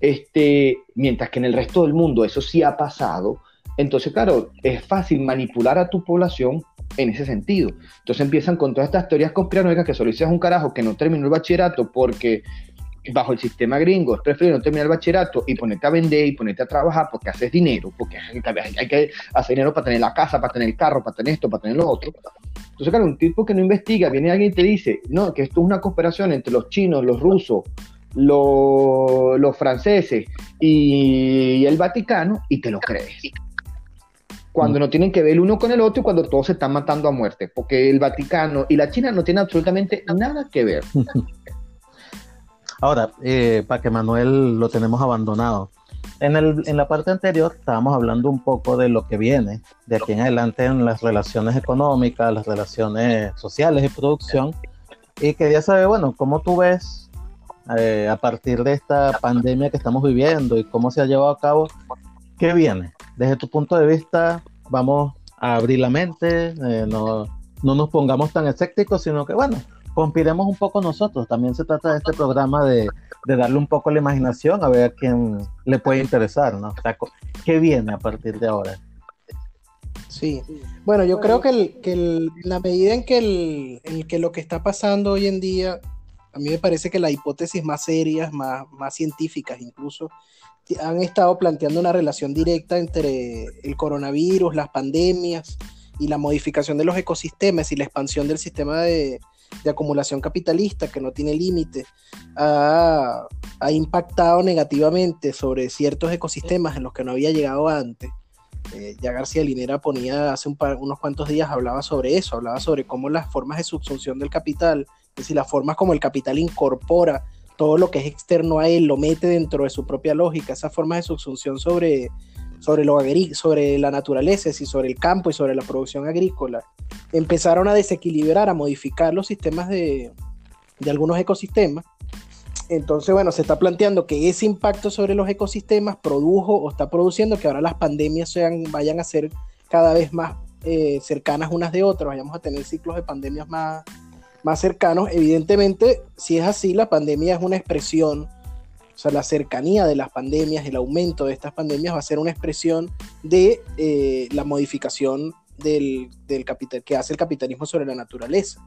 este, mientras que en el resto del mundo eso sí ha pasado, entonces, claro, es fácil manipular a tu población en ese sentido. Entonces empiezan con todas estas teorías conspiranoicas que solo dices un carajo que no terminó el bachillerato porque bajo el sistema gringo es preferible no terminar el bachillerato y ponerte a vender y ponerte a trabajar porque haces dinero, porque hay que hacer dinero para tener la casa, para tener el carro, para tener esto, para tener lo otro. Entonces, claro, un tipo que no investiga, viene alguien y te dice, no, que esto es una cooperación entre los chinos, los rusos, los, los franceses y el Vaticano, y te lo crees cuando no tienen que ver el uno con el otro y cuando todos se están matando a muerte, porque el Vaticano y la China no tienen absolutamente nada que ver. Ahora, eh, para que Manuel lo tenemos abandonado. En, el, en la parte anterior estábamos hablando un poco de lo que viene de aquí en adelante en las relaciones económicas, las relaciones sociales y producción. Y quería saber, bueno, ¿cómo tú ves eh, a partir de esta pandemia que estamos viviendo y cómo se ha llevado a cabo ¿qué viene? Desde tu punto de vista, vamos a abrir la mente, eh, no, no, nos pongamos tan escépticos, sino que, bueno, conspiremos un poco nosotros. También se trata de este programa de, de darle un poco la imaginación a ver quién le puede interesar, ¿no? ¿qué viene a partir de ahora? Sí, bueno, yo creo que, el, que la medida en que, el, en que lo que está pasando hoy en día, a mí me parece que las hipótesis más serias, más, más científicas incluso, han estado planteando una relación directa entre el coronavirus, las pandemias y la modificación de los ecosistemas y la expansión del sistema de, acumulación capitalista que no tiene límite, ha, impactado negativamente sobre ciertos ecosistemas en los que no había llegado antes. Eh, ya García Linera ponía hace unos cuantos días, hablaba sobre eso, hablaba sobre cómo las formas de subsunción del capital, es decir, las formas como el capital incorpora todo lo que es externo a él lo mete dentro de su propia lógica, esa forma de subsunción sobre, sobre, lo sobre la naturaleza, y sobre el campo y sobre la producción agrícola, empezaron a desequilibrar, a modificar los sistemas de, de algunos ecosistemas. Entonces, bueno, se está planteando que ese impacto sobre los ecosistemas produjo o está produciendo que ahora las pandemias sean, vayan a ser cada vez más eh, cercanas unas de otras, vayamos a tener ciclos de pandemias más, más cercanos. Evidentemente, si es así, la pandemia es una expresión, o sea, la cercanía de las pandemias, el aumento de estas pandemias va a ser una expresión de eh, la modificación del, capital, que hace el capitalismo sobre la naturaleza.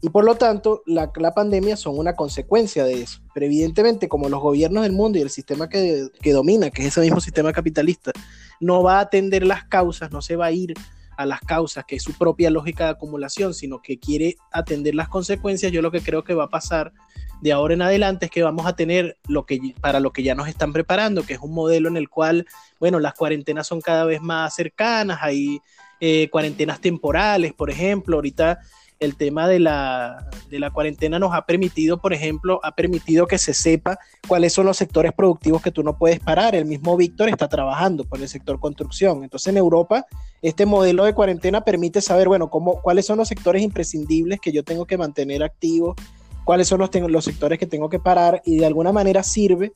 Y por lo tanto, la, la, pandemia son una consecuencia de eso. Pero evidentemente, como los gobiernos del mundo y el sistema que, que domina, que es ese mismo sistema capitalista, no va a atender las causas, no se va a ir a las causas, que es su propia lógica de acumulación, sino que quiere atender las consecuencias, yo lo que creo que va a pasar de ahora en adelante es que vamos a tener lo que para lo que ya nos están preparando, que es un modelo en el cual, bueno, las cuarentenas son cada vez más cercanas, hay eh, cuarentenas temporales, por ejemplo, ahorita el tema de la, de la cuarentena nos ha permitido, por ejemplo, ha permitido que se sepa cuáles son los sectores productivos que tú no puedes parar. El mismo Víctor está trabajando por el sector construcción. Entonces, en Europa, este modelo de cuarentena permite saber, bueno, cómo, cuáles son los sectores imprescindibles que yo tengo que mantener activos, cuáles son los, los sectores que tengo que parar y de alguna manera sirve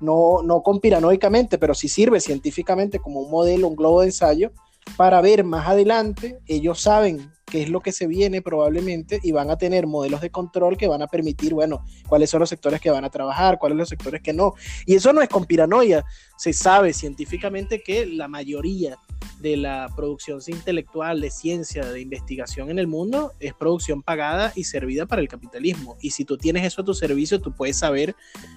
no, no conspiranoicamente, pero sí sirve científicamente como un modelo, un globo de ensayo, para ver más adelante, ellos saben qué es lo que se viene probablemente y van a tener modelos de control que van a permitir, bueno, cuáles son los sectores que van a trabajar, cuáles son los sectores que no. Y eso no es conspiranoia, se sabe científicamente que la mayoría de la producción intelectual, de ciencia, de investigación en el mundo, es producción pagada y servida para el capitalismo. Y si tú tienes eso a tu servicio, tú puedes saber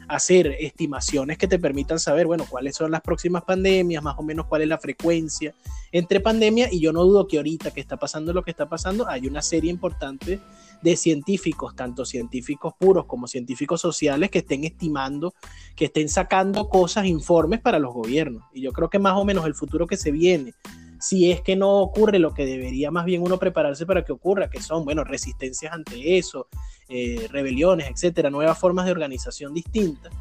hacer estimaciones que te permitan saber, bueno, cuáles son las próximas pandemias, más o menos cuál es la frecuencia entre pandemias. Y yo no dudo que ahorita que está pasando lo que está pasando, hay una serie importante de científicos, tanto científicos puros como científicos sociales, que estén estimando, que estén sacando cosas, informes para los gobiernos. Y yo creo que más o menos el futuro que se viene, si es que no ocurre lo que debería más bien uno prepararse para que ocurra, que son, bueno, resistencias ante eso, eh, rebeliones, etcétera, nuevas formas de organización distintas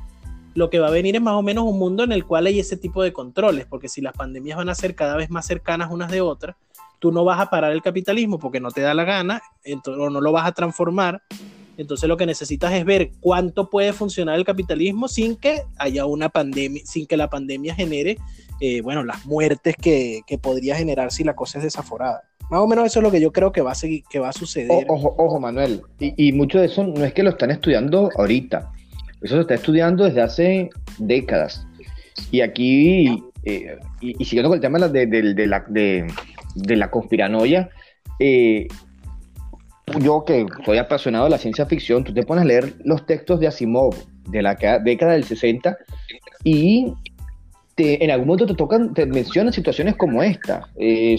lo que va a venir es más o menos un mundo en el cual hay ese tipo de controles, porque si las pandemias van a ser cada vez más cercanas unas de otras, tú no vas a parar el capitalismo porque no te da la gana o no lo vas a transformar. Entonces lo que necesitas es ver cuánto puede funcionar el capitalismo sin que haya una pandemia, sin que la pandemia genere, eh, bueno, las muertes que, podría generar si la cosa es desaforada. Más o menos eso es lo que yo creo que va a, seguir, que va a suceder. ojo, ojo, Manuel. Y, y mucho de eso no es que lo están estudiando ahorita. Eso se está estudiando desde hace décadas. Y aquí, eh, y, siguiendo con el tema de, de la, de la conspiranoia, eh, yo que soy apasionado de la ciencia ficción, tú te pones a leer los textos de Asimov de la década del 60 y en algún momento te tocan, te mencionan situaciones como esta. Eh,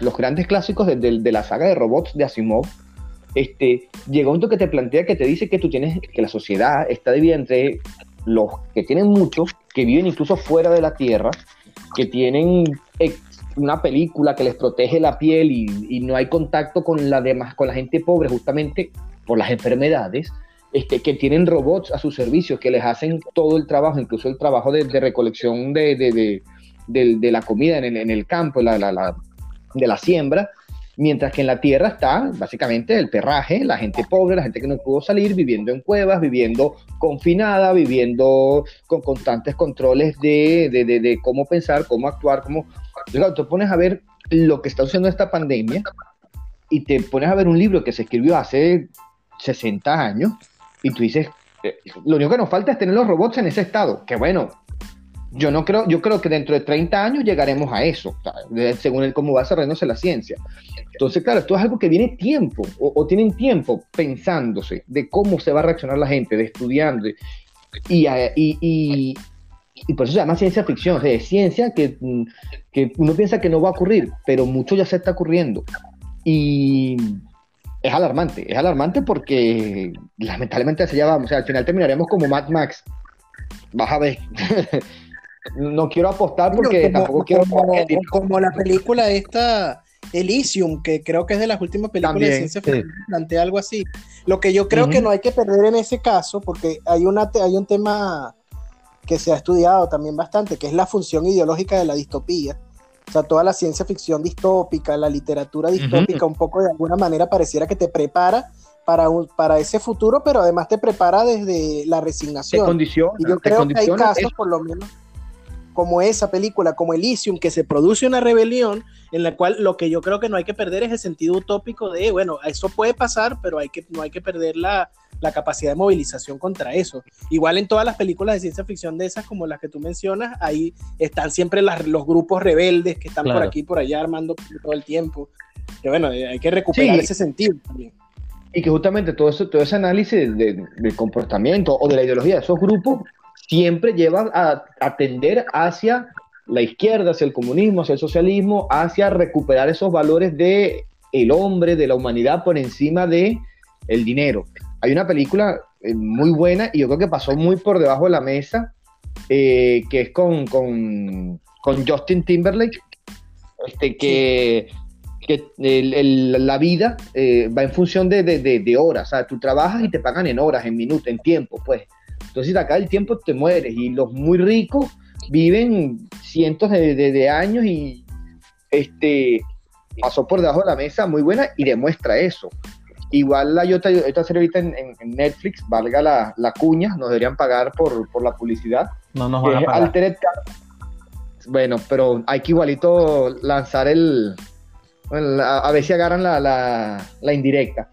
los grandes clásicos de, de, la saga de robots de Asimov, este, llega un momento que te plantea que te dice que tú tienes, que la sociedad está dividida entre los que tienen mucho, que viven incluso fuera de la Tierra, que tienen una película que les protege la piel y, no hay contacto con la demás, con la gente pobre justamente por las enfermedades, este, que tienen robots a su servicio, que les hacen todo el trabajo, incluso el trabajo de, recolección de, la comida en el, campo, de la siembra, mientras que en la tierra está básicamente el perraje, la gente pobre, la gente que no pudo salir, viviendo en cuevas, viviendo confinada, viviendo con constantes controles de, de, de cómo pensar, cómo actuar, cómo entonces, tú pones a ver lo que está haciendo esta pandemia y te pones a ver un libro que se escribió hace 60 años y tú dices, eh, lo único que nos falta es tener los robots en ese estado. Que bueno, yo no creo, yo creo que dentro de 30 años llegaremos a eso, según el cómo va desarrollándose la ciencia. Entonces, claro, esto es algo que viene tiempo, o, tienen tiempo pensándose de cómo se va a reaccionar la gente, de estudiando. Y, y, y por eso se llama ciencia ficción, o sea, es ciencia que, mm, que, uno piensa que no va a ocurrir, pero mucho ya se está ocurriendo. Y es alarmante, es alarmante porque lamentablemente se ya o sea, al final terminaremos como Mad Max. Vas a ver. no quiero apostar porque tampoco quiero... Como, la película esta... Elysium, que creo que es de las últimas películas de ciencia ficción, plantea algo así. Lo que yo creo que no hay que perder en ese caso, porque hay, una, hay un tema que se ha estudiado también bastante, que es la función ideológica de la distopía. O sea, toda la ciencia ficción distópica, la literatura distópica, un poco de alguna manera pareciera que te prepara para, para ese futuro, pero además te prepara desde la resignación. y yo creo que hay casos, por lo menos, como esa película, como Elysium, que se produce una rebelión en la cual lo que yo creo que no hay que perder es el sentido utópico de, bueno, eso puede pasar, pero hay que, no hay que perder la, la capacidad de movilización contra eso. Igual en todas las películas de ciencia ficción de esas, como las que tú mencionas, ahí están siempre los grupos rebeldes que están por aquí por allá armando todo el tiempo. Que bueno, eh, hay que recuperar ese sentido también. Y que justamente todo, eso, todo ese análisis del comportamiento o de la ideología de esos grupos siempre lleva a, atender hacia la izquierda, hacia el comunismo, hacia el socialismo, hacia recuperar esos valores de el hombre, de la humanidad por encima de el dinero. Hay una película eh, muy buena y yo creo que pasó muy por debajo de la mesa, eh, que es con, con, Justin Timberlake, este, que, que la vida eh, va en función de, de, horas, o sea, tú trabajas y te pagan en horas, en minutos, en tiempo, pues. Entonces, acá el tiempo te mueres y los muy ricos viven cientos de, años y este pasó por debajo de la mesa muy buena y demuestra eso. Igual hay otra, otra serie ahorita en, Netflix, valga la, la, cuña, nos deberían pagar por, por la publicidad. No nos van a pagar. Altered bueno, pero hay que igualito lanzar el, a, ver si agarran la, indirecta.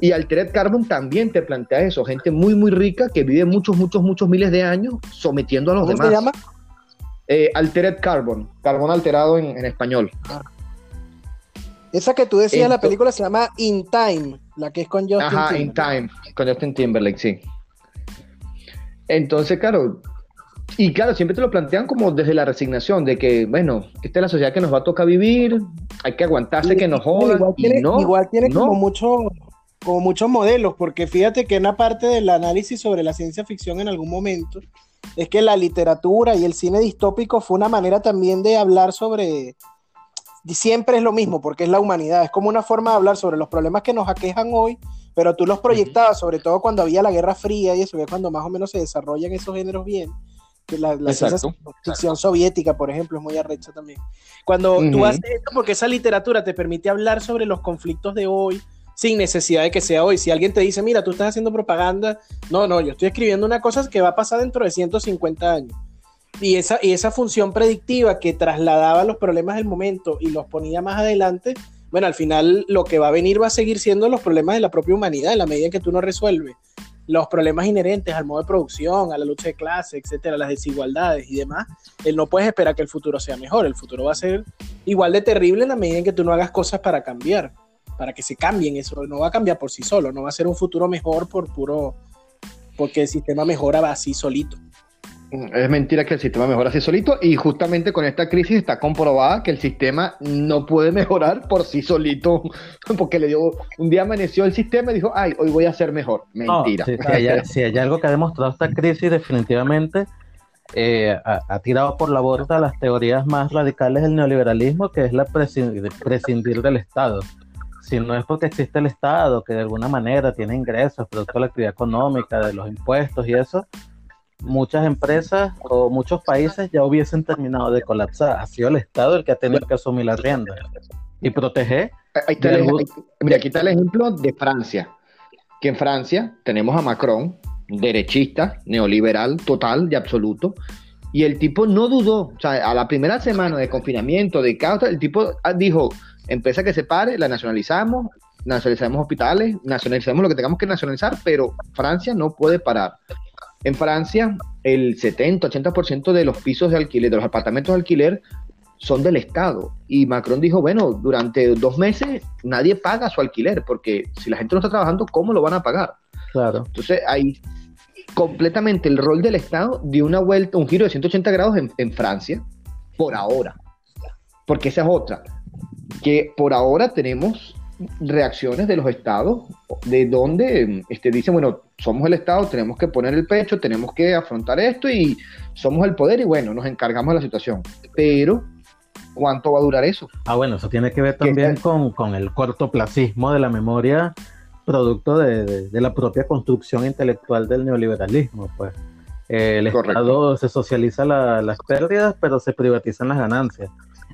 Y Altered Carbon también te plantea eso, gente muy, muy rica que vive muchos, muchos, muchos miles de años sometiendo a los demás. ¿Cómo se llama? Eh, Altered Carbon, carbón alterado en, español. Ah. Esa que tú decías, la película se llama In Time, la que es con Justin Ajá, In Time, con Justin Timberlake, sí. Entonces, claro, y claro, siempre te lo plantean como desde la resignación, de que, bueno, esta es la sociedad que nos va a tocar vivir, hay que aguantarse que nos jodan. Igual tiene, igual tiene como, mucho, como muchos modelos, porque fíjate que una parte del análisis sobre la ciencia ficción en algún momento es que la literatura y el cine distópico fue una manera también de hablar sobre... Siempre es lo mismo, porque es la humanidad, es como una forma de hablar sobre los problemas que nos aquejan hoy, pero tú los proyectabas, sobre todo cuando había la Guerra Fría y eso, que es cuando más o menos se desarrollan esos géneros bien la, la ficción soviética, por ejemplo, es muy arrecha también. Cuando tú haces esto, porque esa literatura te permite hablar sobre los conflictos de hoy sin necesidad de que sea hoy. Si alguien te dice, mira, tú estás haciendo propaganda, no, no, yo estoy escribiendo una cosa que va a pasar dentro de 150 años. Y esa, y esa función predictiva que trasladaba los problemas del momento y los ponía más adelante, bueno, al final lo que va a venir va a seguir siendo los problemas de la propia humanidad en la medida en que tú no resuelves los problemas inherentes al modo de producción, a la lucha de clase, etcétera, las desigualdades y demás, él no puedes esperar que el futuro sea mejor. El futuro va a ser igual de terrible en la medida en que tú no hagas cosas para cambiar, para que se cambien eso. No va a cambiar por sí solo, no va a ser un futuro mejor por puro, porque el sistema mejora así solito. Es mentira que el sistema mejora así solito y justamente con esta crisis está comprobada que el sistema no puede mejorar por sí solito porque le dio un día amaneció el sistema y dijo, ay, hoy voy a ser mejor. Mentira. si, hay, algo que ha demostrado esta crisis definitivamente eh, ha, tirado por la borda las teorías más radicales del neoliberalismo que es la prescindir del Estado. Si no es porque existe el Estado, que de alguna manera tiene ingresos, producto de la actividad económica, de los impuestos y eso, muchas empresas o muchos países ya hubiesen terminado de colapsar. Ha sido el Estado el que ha tenido que asumir la rienda y proteger. mira, aquí está el ejemplo de Francia, que en Francia tenemos a Macron, derechista, neoliberal, total y absoluto, y el tipo no dudó, o sea, a la primera semana de confinamiento, de caos, el tipo dijo, empresa que se pare, la nacionalizamos, nacionalizamos hospitales, nacionalizamos lo que tengamos que nacionalizar, pero Francia no puede parar. En Francia, el 70-80% de los pisos de alquiler, de los apartamentos de alquiler, son del Estado. Y Macron dijo, bueno, durante dos meses nadie paga su alquiler, porque si la gente no está trabajando, ¿cómo lo van a pagar? Claro. Entonces, ahí completamente el rol del Estado dio una vuelta, un giro de 180 grados en, en Francia, por ahora. Porque esa es otra. Que por ahora tenemos reacciones de los estados de donde este, dicen, bueno, somos el Estado, tenemos que poner el pecho, tenemos que afrontar esto y somos el poder y bueno, nos encargamos de la situación. Pero, ¿cuánto va a durar eso? Ah, bueno, eso tiene que ver también con, con, el cortoplacismo de la memoria producto de, de, la propia construcción intelectual del neoliberalismo, pues. el Estado se socializa las pérdidas, pero se privatizan las ganancias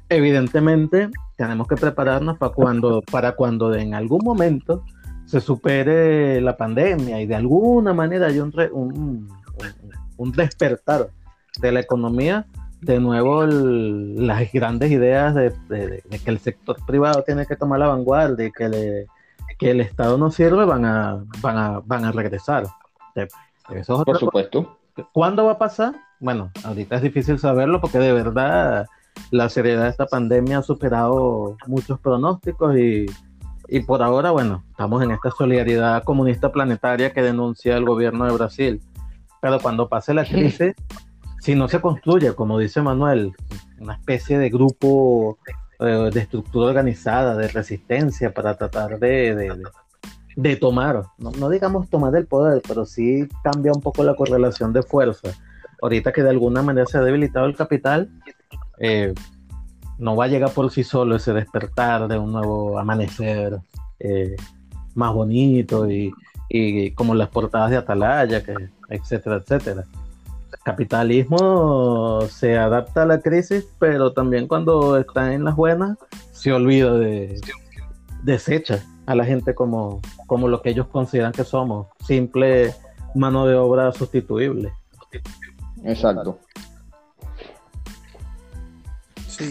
evidentemente tenemos que prepararnos para cuando, para cuando en algún momento se supere la pandemia y de alguna manera hay un, un, despertar de la economía, de nuevo las grandes ideas de, que el sector privado tiene que tomar la vanguardia y que, que el Estado no sirve van a, van a, van a regresar. Eso Por supuesto. ¿Cuándo va a pasar? Bueno, ahorita es difícil saberlo porque de verdad la seriedad de esta pandemia ha superado muchos pronósticos y, por ahora, bueno, estamos en esta solidaridad comunista planetaria que denuncia el gobierno de Brasil. Pero cuando pase la crisis, si no se construye, como dice Manuel, una especie de grupo eh, de estructura organizada, de resistencia para tratar de, de, tomar, no, no, digamos tomar el poder, pero sí cambia un poco la correlación de fuerza. Ahorita que de alguna manera se ha debilitado el capital, eh, no va a llegar por sí solo ese despertar de un nuevo amanecer eh, más bonito y, como las portadas de Atalaya, que, etcétera, etcétera. El capitalismo se adapta a la crisis, pero también cuando está en las buenas se olvida de desecha a la gente como, como lo que ellos consideran que somos, simple mano de obra sustituible. Exacto.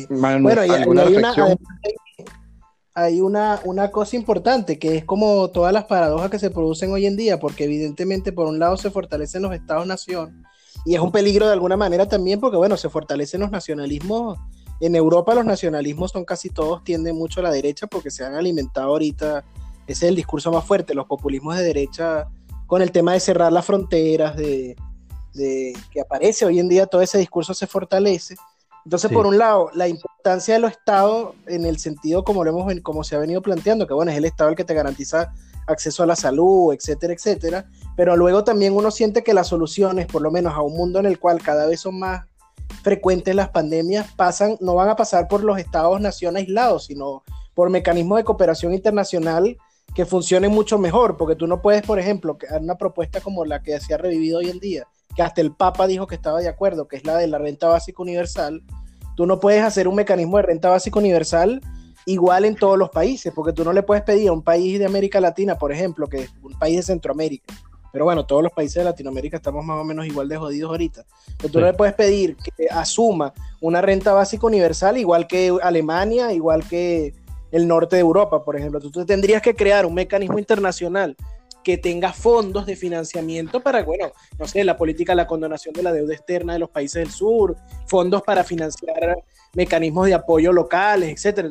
bueno, y, hay, una, hay una, cosa importante que es como todas las paradojas que se producen hoy en día, porque evidentemente por un lado se fortalecen los estados-nación y es un peligro de alguna manera también porque, bueno, se fortalecen los nacionalismos. En Europa los nacionalismos son casi todos, tienden mucho a la derecha porque se han alimentado ahorita, ese es el discurso más fuerte, los populismos de derecha con el tema de cerrar las fronteras, de, de que aparece hoy en día todo ese discurso se fortalece entonces, por un lado, la importancia de los estados en el sentido como lo hemos como se ha venido planteando, que bueno, es el estado el que te garantiza acceso a la salud, etcétera, etcétera, pero luego también uno siente que las soluciones, por lo menos a un mundo en el cual cada vez son más frecuentes las pandemias, pasan, no van a pasar por los estados nación aislados, sino por mecanismos de cooperación internacional que funcionen mucho mejor, porque tú no puedes, por ejemplo, una propuesta como la que se ha revivido hoy en día, que hasta el Papa dijo que estaba de acuerdo, que es la de la renta básica universal, tú no puedes hacer un mecanismo de renta básica universal igual en todos los países, porque tú no le puedes pedir a un país de América Latina, por ejemplo, que es un país de Centroamérica, pero bueno, todos los países de Latinoamérica estamos más o menos igual de jodidos ahorita. Pero tú no le puedes pedir que asuma una renta básica universal igual que Alemania, igual que el norte de Europa, por ejemplo. Tú tendrías que crear un mecanismo internacional que tenga fondos de financiamiento para, bueno, no sé, la política, la condonación de la deuda externa de los países del sur, fondos para financiar mecanismos de apoyo locales, etcétera.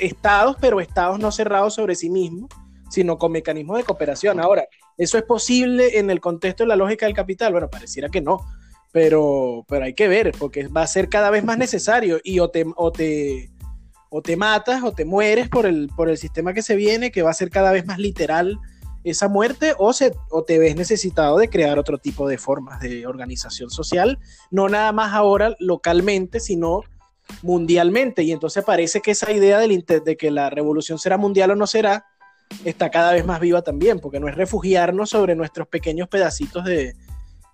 Estados, pero estados no cerrados sobre sí mismos, sino con mecanismos de cooperación. Ahora, ¿eso es posible en el contexto de la lógica del capital? Bueno, pareciera que no, pero, pero hay que ver, porque va a ser cada vez más necesario y o te, o te, o te matas o te mueres por el, por el sistema que se viene, que va a ser cada vez más literal esa muerte o, se, o te ves necesitado de crear otro tipo de formas de organización social, no nada más ahora localmente, sino mundialmente. Y entonces parece que esa idea del, de que la revolución será mundial o no será, está cada vez más viva también, porque no es refugiarnos sobre nuestros pequeños pedacitos de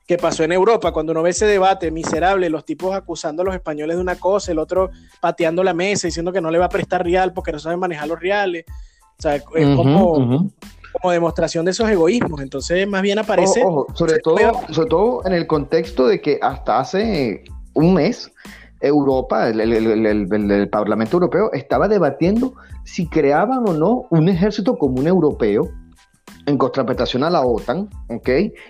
que pasó en Europa, cuando uno ve ese debate miserable, los tipos acusando a los españoles de una cosa, el otro pateando la mesa, diciendo que no le va a prestar real porque no sabe manejar los reales. O sea, es como, como demostración de esos egoísmos. Entonces, más bien aparece. sobre, todo, sobre todo en el contexto de que hasta hace un mes, Europa, el, Parlamento Europeo, estaba debatiendo si creaban o no un ejército común europeo en contraprestación a la OTAN, ¿ok?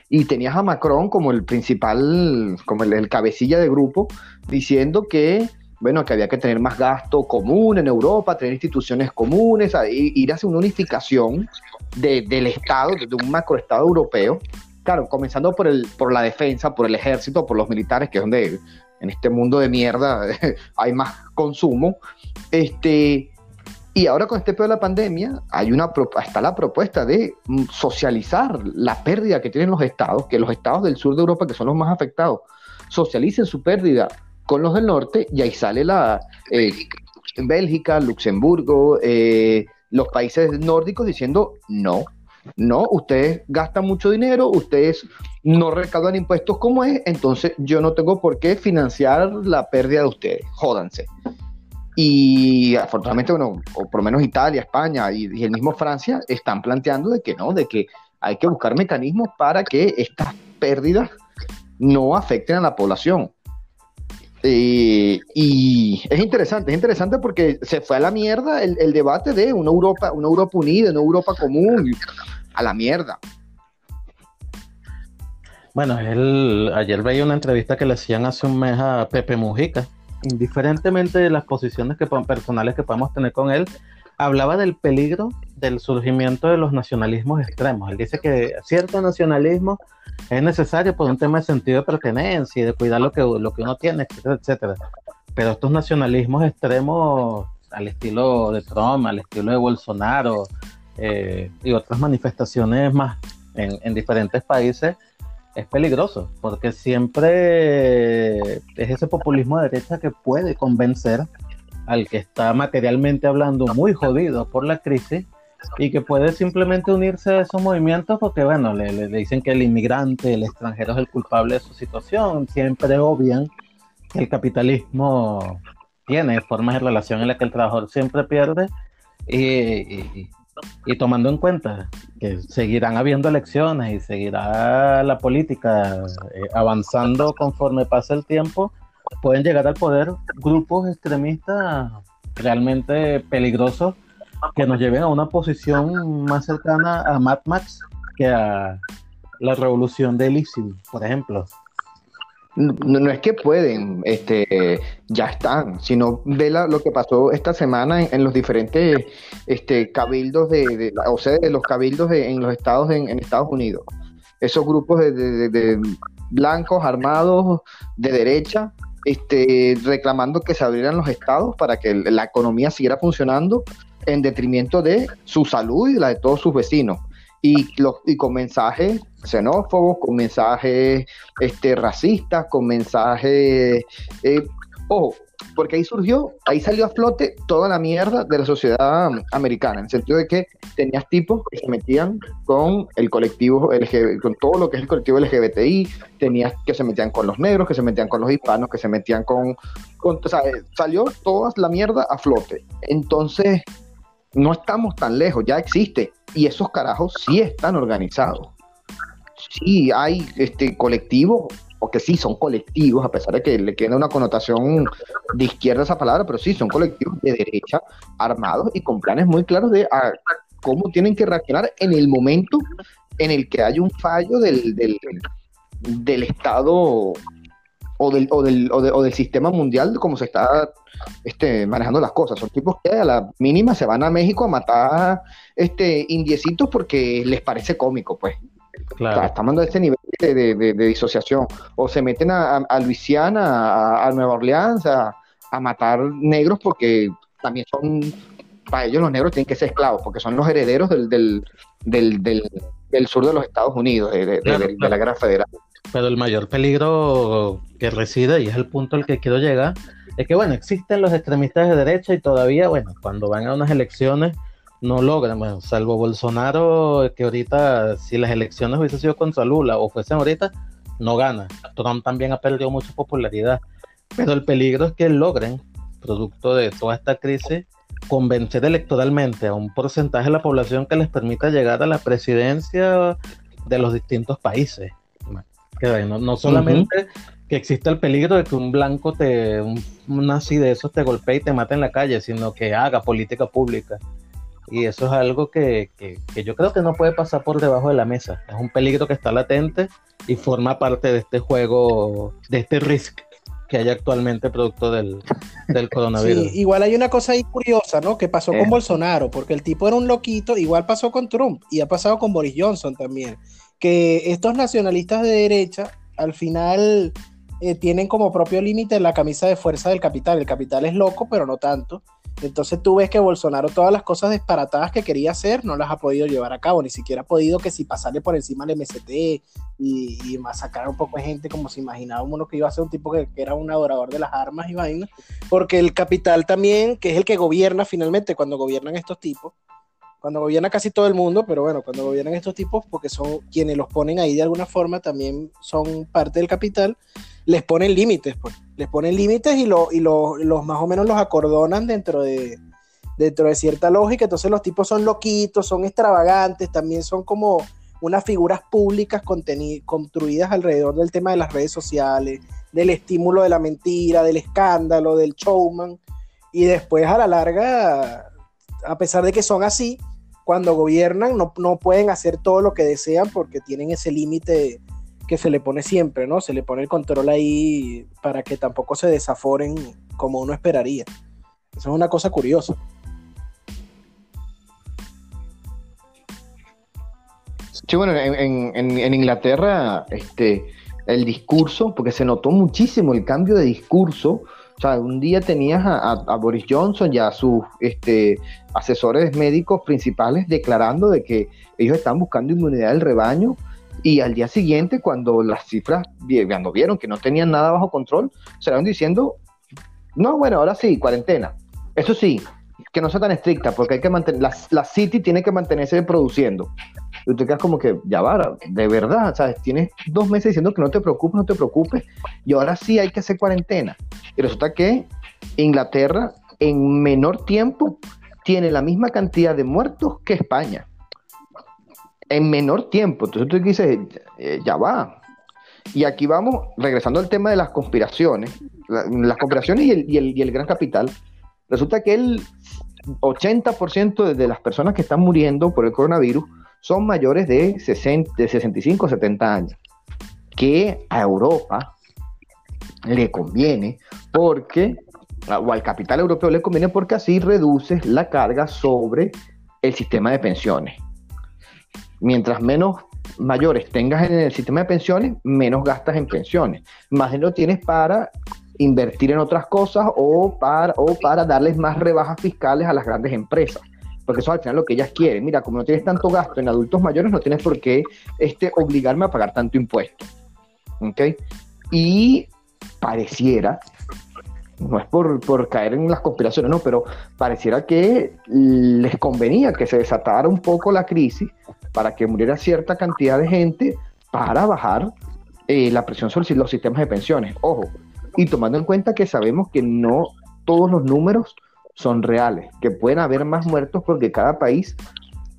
Y tenías a Macron como el principal, como el cabecilla de grupo, diciendo que bueno, que había que tener más gasto común en Europa, tener instituciones comunes, ir hacia una unificación del Estado, de un macroestado europeo. Claro, comenzando por, el, por la defensa, por el ejército, por los militares, que es donde en este mundo de mierda hay más consumo. Este, y ahora con este peor de la pandemia, hay una, está la propuesta de socializar la pérdida que tienen los estados, que los estados del sur de Europa, que son los más afectados, socialicen su pérdida con los del norte y ahí sale la eh, Bélgica, Luxemburgo, eh, los países nórdicos diciendo no, no, ustedes gastan mucho dinero, ustedes no recaudan impuestos como es, entonces yo no tengo por qué financiar la pérdida de ustedes, jódanse. Y afortunadamente, bueno, o por lo menos Italia, España y, y, el mismo Francia están planteando de que no, de que hay que buscar mecanismos para que estas pérdidas no afecten a la población. Eh, y es interesante, es interesante porque se fue a la mierda el, debate de una Europa, una Europa unida, una Europa común, a la mierda. Bueno, él, ayer veía una entrevista que le hacían hace un mes a Pepe Mujica, indiferentemente de las posiciones que, personales que podamos tener con él, hablaba del peligro del surgimiento de los nacionalismos extremos. Él dice que cierto nacionalismo es necesario por un tema de sentido de pertenencia y de cuidar lo que, lo que uno tiene, etcétera, etcétera. Pero estos nacionalismos extremos al estilo de Trump, al estilo de Bolsonaro eh, y otras manifestaciones más en, en diferentes países, es peligroso, porque siempre es ese populismo de derecha que puede convencer al que está materialmente hablando muy jodido por la crisis y que puede simplemente unirse a esos movimientos porque, bueno, le, le, dicen que el inmigrante, el extranjero es el culpable de su situación, siempre obvian que el capitalismo tiene formas de relación en las que el trabajador siempre pierde y, y, tomando en cuenta que seguirán habiendo elecciones y seguirá la política eh, avanzando conforme pasa el tiempo, pueden llegar al poder grupos extremistas realmente peligrosos que nos lleven a una posición más cercana a Mad Max que a la revolución de Elysium, por ejemplo. No, es que pueden, este, ya están, sino ve lo que pasó esta semana en, los diferentes este, cabildos de, o sea, de los cabildos en los estados en, Estados Unidos. Esos grupos de, blancos armados de derecha, este, reclamando que se abrieran los estados para que la economía siguiera funcionando en detrimento de su salud y la de todos sus vecinos. Y, los, y con mensajes xenófobos, con mensajes este, racistas, con mensajes... Eh, ojo, porque ahí surgió, ahí salió a flote toda la mierda de la sociedad americana, en el sentido de que tenías tipos que se metían con el colectivo LGBT, con todo lo que es el colectivo LGBTI, tenías que se metían con los negros, que se metían con los hispanos, que se metían con, con o sea, salió toda la mierda a flote. Entonces, no estamos tan lejos, ya existe. Y esos carajos sí están organizados. Sí hay este, colectivos, o que sí son colectivos, a pesar de que le queda una connotación de izquierda esa palabra, pero sí son colectivos de derecha, armados y con planes muy claros de ah, cómo tienen que reaccionar en el momento en el que hay un fallo del, del, del Estado o del, o del, o, del sistema mundial como se está este, manejando las cosas. Son tipos que a la mínima se van a México a matar este, indiecitos porque les parece cómico, pues. Claro. estamos a este nivel de, disociación. O se meten a, Luisiana, a, Nueva Orleans, a, matar negros porque también son, para ellos los negros tienen que ser esclavos, porque son los herederos del, del, del, sur de los Estados Unidos, de, la guerra federal. Pero el mayor peligro que reside, y es el punto al que quiero llegar, es que, bueno, existen los extremistas de derecha y todavía, bueno, cuando van a unas elecciones no logran, bueno, salvo Bolsonaro, que ahorita, si las elecciones hubiesen sido con Lula o fuesen ahorita, no gana. Trump también ha perdido mucha popularidad. Pero el peligro es que logren, producto de toda esta crisis, convencer electoralmente a un porcentaje de la población que les permita llegar a la presidencia de los distintos países. No, solamente que exista el peligro de que un blanco te, un, nazi de esos te golpee y te mate en la calle, sino que haga política pública. Y eso es algo que, yo creo que no puede pasar por debajo de la mesa. Es un peligro que está latente y forma parte de este juego, de este risk que hay actualmente producto del, coronavirus. Sí, igual hay una cosa ahí curiosa, ¿no? Que pasó con eh. Bolsonaro, porque el tipo era un loquito, igual pasó con Trump y ha pasado con Boris Johnson también que estos nacionalistas de derecha al final eh, tienen como propio límite la camisa de fuerza del capital. El capital es loco, pero no tanto. Entonces tú ves que Bolsonaro todas las cosas disparatadas que quería hacer no las ha podido llevar a cabo, ni siquiera ha podido que si pasarle por encima al MST y, y masacrar un poco de gente como se imaginaba uno que iba a ser un tipo que, que, era un adorador de las armas y vainas, porque el capital también, que es el que gobierna finalmente cuando gobiernan estos tipos, cuando gobierna casi todo el mundo, pero bueno, cuando gobiernan estos tipos, porque son quienes los ponen ahí de alguna forma, también son parte del capital, les ponen límites, pues, les ponen límites y, lo, y lo, los más o menos los acordonan dentro de, dentro de cierta lógica, entonces los tipos son loquitos, son extravagantes, también son como unas figuras públicas construidas alrededor del tema de las redes sociales, del estímulo de la mentira, del escándalo, del showman, y después a la larga, a pesar de que son así, cuando gobiernan no, pueden hacer todo lo que desean porque tienen ese límite que se le pone siempre, ¿no? Se le pone el control ahí para que tampoco se desaforen como uno esperaría. Eso es una cosa curiosa. Sí, bueno, en, Inglaterra, este, el discurso, porque se notó muchísimo el cambio de discurso o sea, un día tenías a, Boris Johnson y a sus este, asesores médicos principales declarando de que ellos están buscando inmunidad del rebaño y al día siguiente, cuando las cifras, cuando vieron que no tenían nada bajo control, se diciendo, no, bueno, ahora sí, cuarentena. Eso sí, que no sea tan estricta, porque hay que mantener, la, la City tiene que mantenerse produciendo. Y tú quedas como que, ya va, de verdad, ¿sabes? Tienes dos meses diciendo que no te preocupes, no te preocupes, y ahora sí hay que hacer cuarentena. Y resulta que Inglaterra, en menor tiempo, tiene la misma cantidad de muertos que España. En menor tiempo. Entonces tú dices, eh, ya va. Y aquí vamos, regresando al tema de las conspiraciones, las conspiraciones y el, y, el, y el gran capital. Resulta que el 80% de las personas que están muriendo por el coronavirus son mayores de, 60, de 65 70 años, que a Europa le conviene porque, o al capital europeo le conviene porque así reduces la carga sobre el sistema de pensiones. Mientras menos mayores tengas en el sistema de pensiones, menos gastas en pensiones. Más dinero tienes para invertir en otras cosas o para, o para darles más rebajas fiscales a las grandes empresas porque eso al final lo que ellas quieren. Mira, como no tienes tanto gasto en adultos mayores, no tienes por qué este, obligarme a pagar tanto impuesto. ¿Ok? Y pareciera, no es por, por caer en las conspiraciones, no, pero pareciera que les convenía que se desatara un poco la crisis para que muriera cierta cantidad de gente para bajar eh, la presión sobre los sistemas de pensiones. Ojo, y tomando en cuenta que sabemos que no todos los números son reales, que pueden haber más muertos porque cada país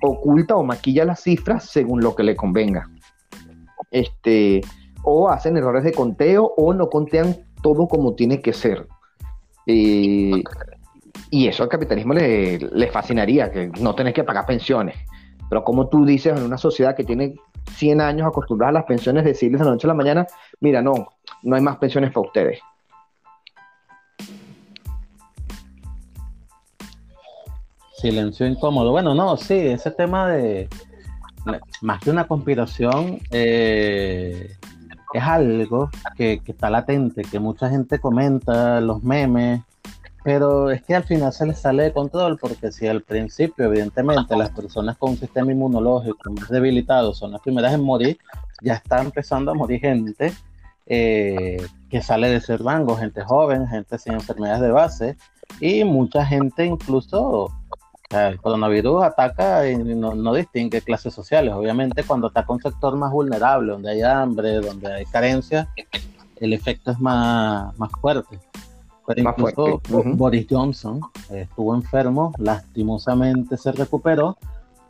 oculta o maquilla las cifras según lo que le convenga. Este, o hacen errores de conteo o no contean todo como tiene que ser. y eso al capitalismo le, le, fascinaría, que no tenés que pagar pensiones. Pero como tú dices, en una sociedad que tiene 100 años acostumbrada a las pensiones, decirles de la noche a la mañana, mira, no, no hay más pensiones para ustedes. Silencio incómodo. Bueno, no, sí, ese tema de más que una conspiración eh, es algo que, que, está latente, que mucha gente comenta, los memes, pero es que al final se les sale de control porque si al principio, evidentemente, las personas con un sistema inmunológico más debilitado son las primeras en morir, ya está empezando a morir gente eh, que sale de ese rango, gente joven, gente sin enfermedades de base y mucha gente incluso el coronavirus ataca y no, distingue clases sociales. Obviamente, cuando ataca un sector más vulnerable, donde hay hambre, donde hay carencia, el efecto es más, más fuerte. Pero incluso Boris Johnson estuvo enfermo, lastimosamente se recuperó,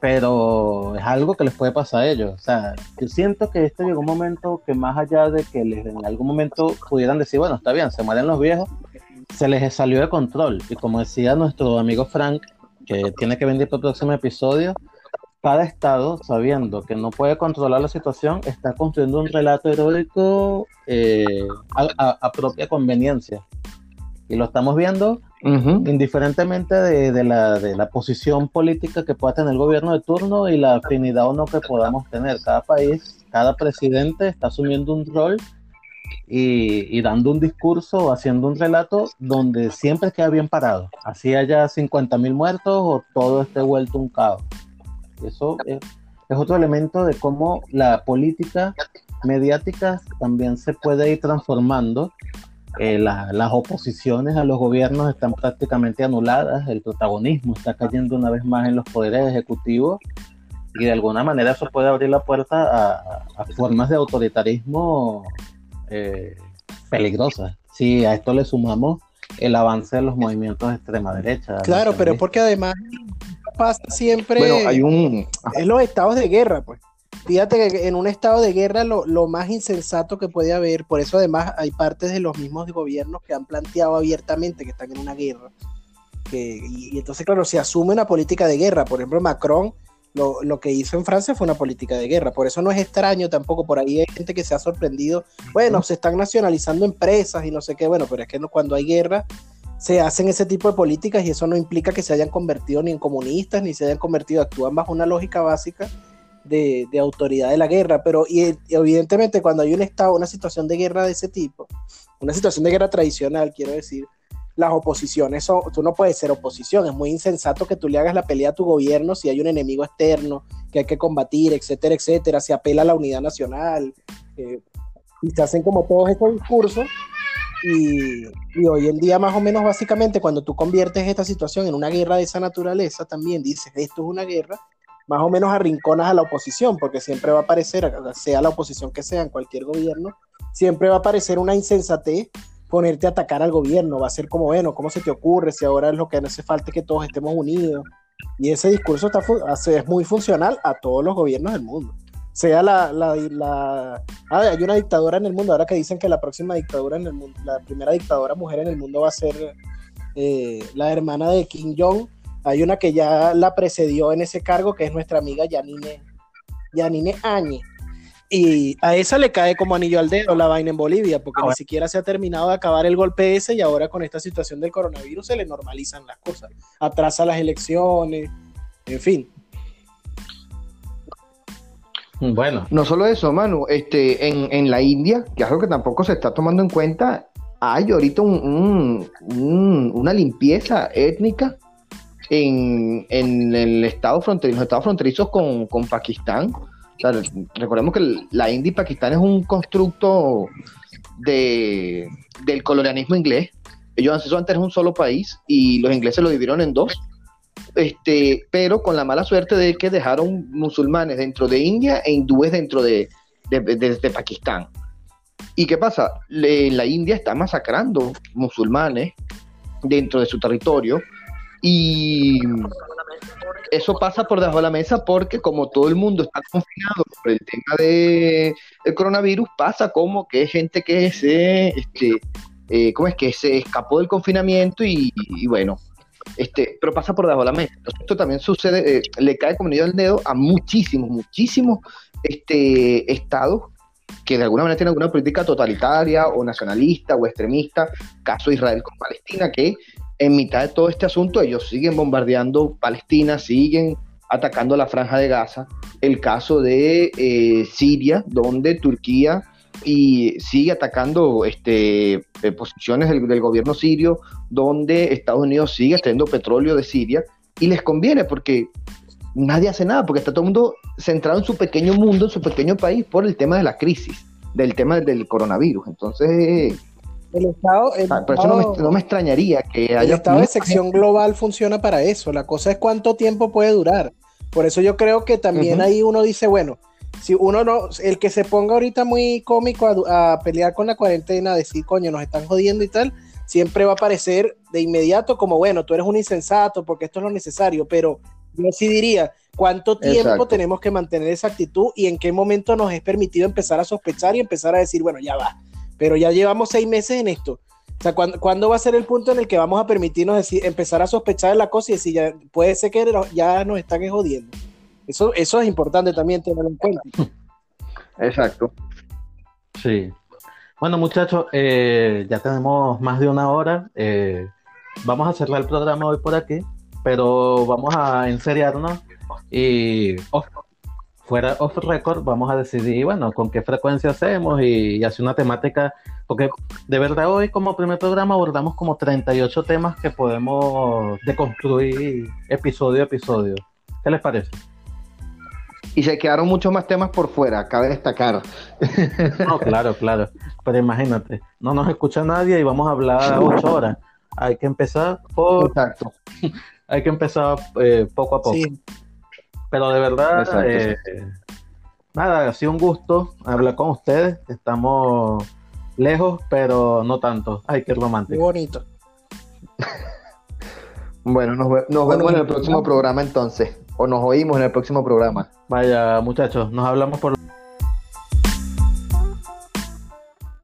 pero es algo que les puede pasar a ellos. O sea, yo siento que este llegó un momento que más allá de que les en algún momento pudieran decir, bueno, está bien, se mueren los viejos, se les salió de control. Y como decía nuestro amigo Frank, que tiene que venir para el próximo episodio, cada estado, sabiendo que no puede controlar la situación, está construyendo un relato heroico eh, a, propia conveniencia. Y lo estamos viendo indiferentemente de, la, de, la, posición política que pueda tener el gobierno de turno y la afinidad o no que podamos tener. Cada país, cada presidente está asumiendo un rol y, dando un discurso, haciendo un relato donde siempre queda bien parado. Así haya 50 mil muertos o todo esté vuelto un caos. Eso es, otro elemento de cómo la política mediática también se puede ir transformando. Eh, las oposiciones a los gobiernos están prácticamente anuladas, el protagonismo está cayendo una vez más en los poderes ejecutivos y de alguna manera eso puede abrir la puerta a, a formas de autoritarismo eh, peligrosas. Si a esto le sumamos el avance de los movimientos de extrema derecha. Claro, pero porque además pasa siempre bueno, hay un... en los estados de guerra, pues. Fíjate que en un estado de guerra lo, lo, más insensato que puede haber, por eso además hay partes de los mismos gobiernos que han planteado abiertamente que están en una guerra. Que, y, y, entonces, claro, se asume una política de guerra. Por ejemplo, Macron lo, lo, que hizo en Francia fue una política de guerra. Por eso no es extraño tampoco, por ahí hay gente que se ha sorprendido. Bueno, se están nacionalizando empresas y no sé qué, bueno, pero es que no, cuando hay guerra se hacen ese tipo de políticas y eso no implica que se hayan convertido ni en comunistas ni se hayan convertido, actúan bajo una lógica básica de, de autoridad de la guerra. Pero y, evidentemente cuando hay un estado, una situación de guerra de ese tipo, una situación de guerra tradicional, quiero decir, las oposiciones son, tú no puedes ser oposición, es muy insensato que tú le hagas la pelea a tu gobierno si hay un enemigo externo que hay que combatir, etcétera, etcétera, se apela a la unidad nacional, eh, y se hacen como todos estos discursos Y, y, hoy en día, más o menos, básicamente, cuando tú conviertes esta situación en una guerra de esa naturaleza, también dices, esto es una guerra, más o menos arrinconas a la oposición, porque siempre va a aparecer, sea la oposición que sea en cualquier gobierno, siempre va a aparecer una insensatez ponerte a atacar al gobierno, va a ser como, bueno, ¿cómo se te ocurre si ahora es lo que hace falta que todos estemos unidos? Y ese discurso está, es muy funcional a todos los gobiernos del mundo sea la, la, la ah, hay una dictadura en el mundo, ahora que dicen que la próxima dictadura en el mundo, la primera dictadora mujer en el mundo va a ser eh, la hermana de Kim Jong, hay una que ya la precedió en ese cargo, que es nuestra amiga Yanine, Yanine Añe. Y a esa le cae como anillo al dedo la vaina en Bolivia, porque ni siquiera se ha terminado de acabar el golpe ese y ahora con esta situación del coronavirus se le normalizan las cosas. Atrasa las elecciones, en fin. Bueno. No solo eso, Manu, este, en, la India, que es algo que tampoco se está tomando en cuenta, hay ahorita una limpieza étnica en, el estado fronterizo, los estados fronterizos con, Pakistán. recordemos que la India y Pakistán es un constructo de, del colonialismo inglés. Ellos antes eran un solo país y los ingleses lo dividieron en dos este, pero con la mala suerte de que dejaron musulmanes dentro de India e hindúes dentro de, Pakistán. ¿Y qué pasa? la India está masacrando musulmanes dentro de su territorio y eso pasa por debajo de la mesa porque como todo el mundo está confinado por el tema de el coronavirus, pasa como que hay gente que se, este, eh, ¿cómo es que se escapó del confinamiento y bueno, este, pero pasa por debajo de la mesa. esto también sucede, eh, le cae como niño al dedo a muchísimos, muchísimos este, estados que de alguna manera tienen alguna política totalitaria o nacionalista o extremista, caso Israel con Palestina, que en mitad de todo este asunto ellos siguen bombardeando Palestina, siguen atacando la franja de Gaza. El caso de eh, Siria, donde Turquía y sigue atacando este, eh, posiciones del, gobierno sirio, donde Estados Unidos sigue extrayendo petróleo de Siria y les conviene porque nadie hace nada, porque está todo el mundo centrado en su pequeño mundo, en su pequeño país, por el tema de la crisis, del tema del coronavirus. Entonces, el Estado, por eso no me, extrañaría que haya... El Estado de sección global funciona para eso, la cosa es cuánto tiempo puede durar. Por eso yo creo que también ahí uno dice, bueno, si uno no, el que se ponga ahorita muy cómico a, pelear con la cuarentena, decir, coño, nos están jodiendo y tal, siempre va a parecer de inmediato como, bueno, tú eres un insensato porque esto es lo necesario, pero yo sí diría, ¿cuánto tiempo tenemos que mantener esa actitud y en qué momento nos es permitido empezar a sospechar y empezar a decir, bueno, ya va, pero ya llevamos seis meses en esto? O sea, ¿cuándo, va a ser el punto en el que vamos a permitirnos decir, empezar a sospechar de la cosa y decir, ya, puede ser que ya nos están jodiendo? Eso, eso es importante también tenerlo en cuenta. Exacto. Sí. Bueno, muchachos, eh, ya tenemos más de una hora. Eh, vamos a cerrar el programa hoy por aquí, pero vamos a enseriarnos y fuera off record vamos a decidir, bueno, con qué frecuencia hacemos y, hacer una temática, porque de verdad hoy como primer programa abordamos como 38 temas que podemos deconstruir episodio a episodio. ¿Qué les parece? y se quedaron muchos más temas por fuera, cabe destacar. No, claro, claro. Pero imagínate, no nos escucha nadie y vamos a hablar ocho horas. Hay que empezar por... Exacto. Hay que empezar eh, poco a poco. Pero de verdad, eh, nada, ha sido un gusto hablar con ustedes. Estamos lejos, pero no tanto. Ay, qué romántico. Muy bonito. bueno, nos, vemos en el próximo programa entonces. O nos oímos en el próximo programa. Vaya, muchachos, nos hablamos por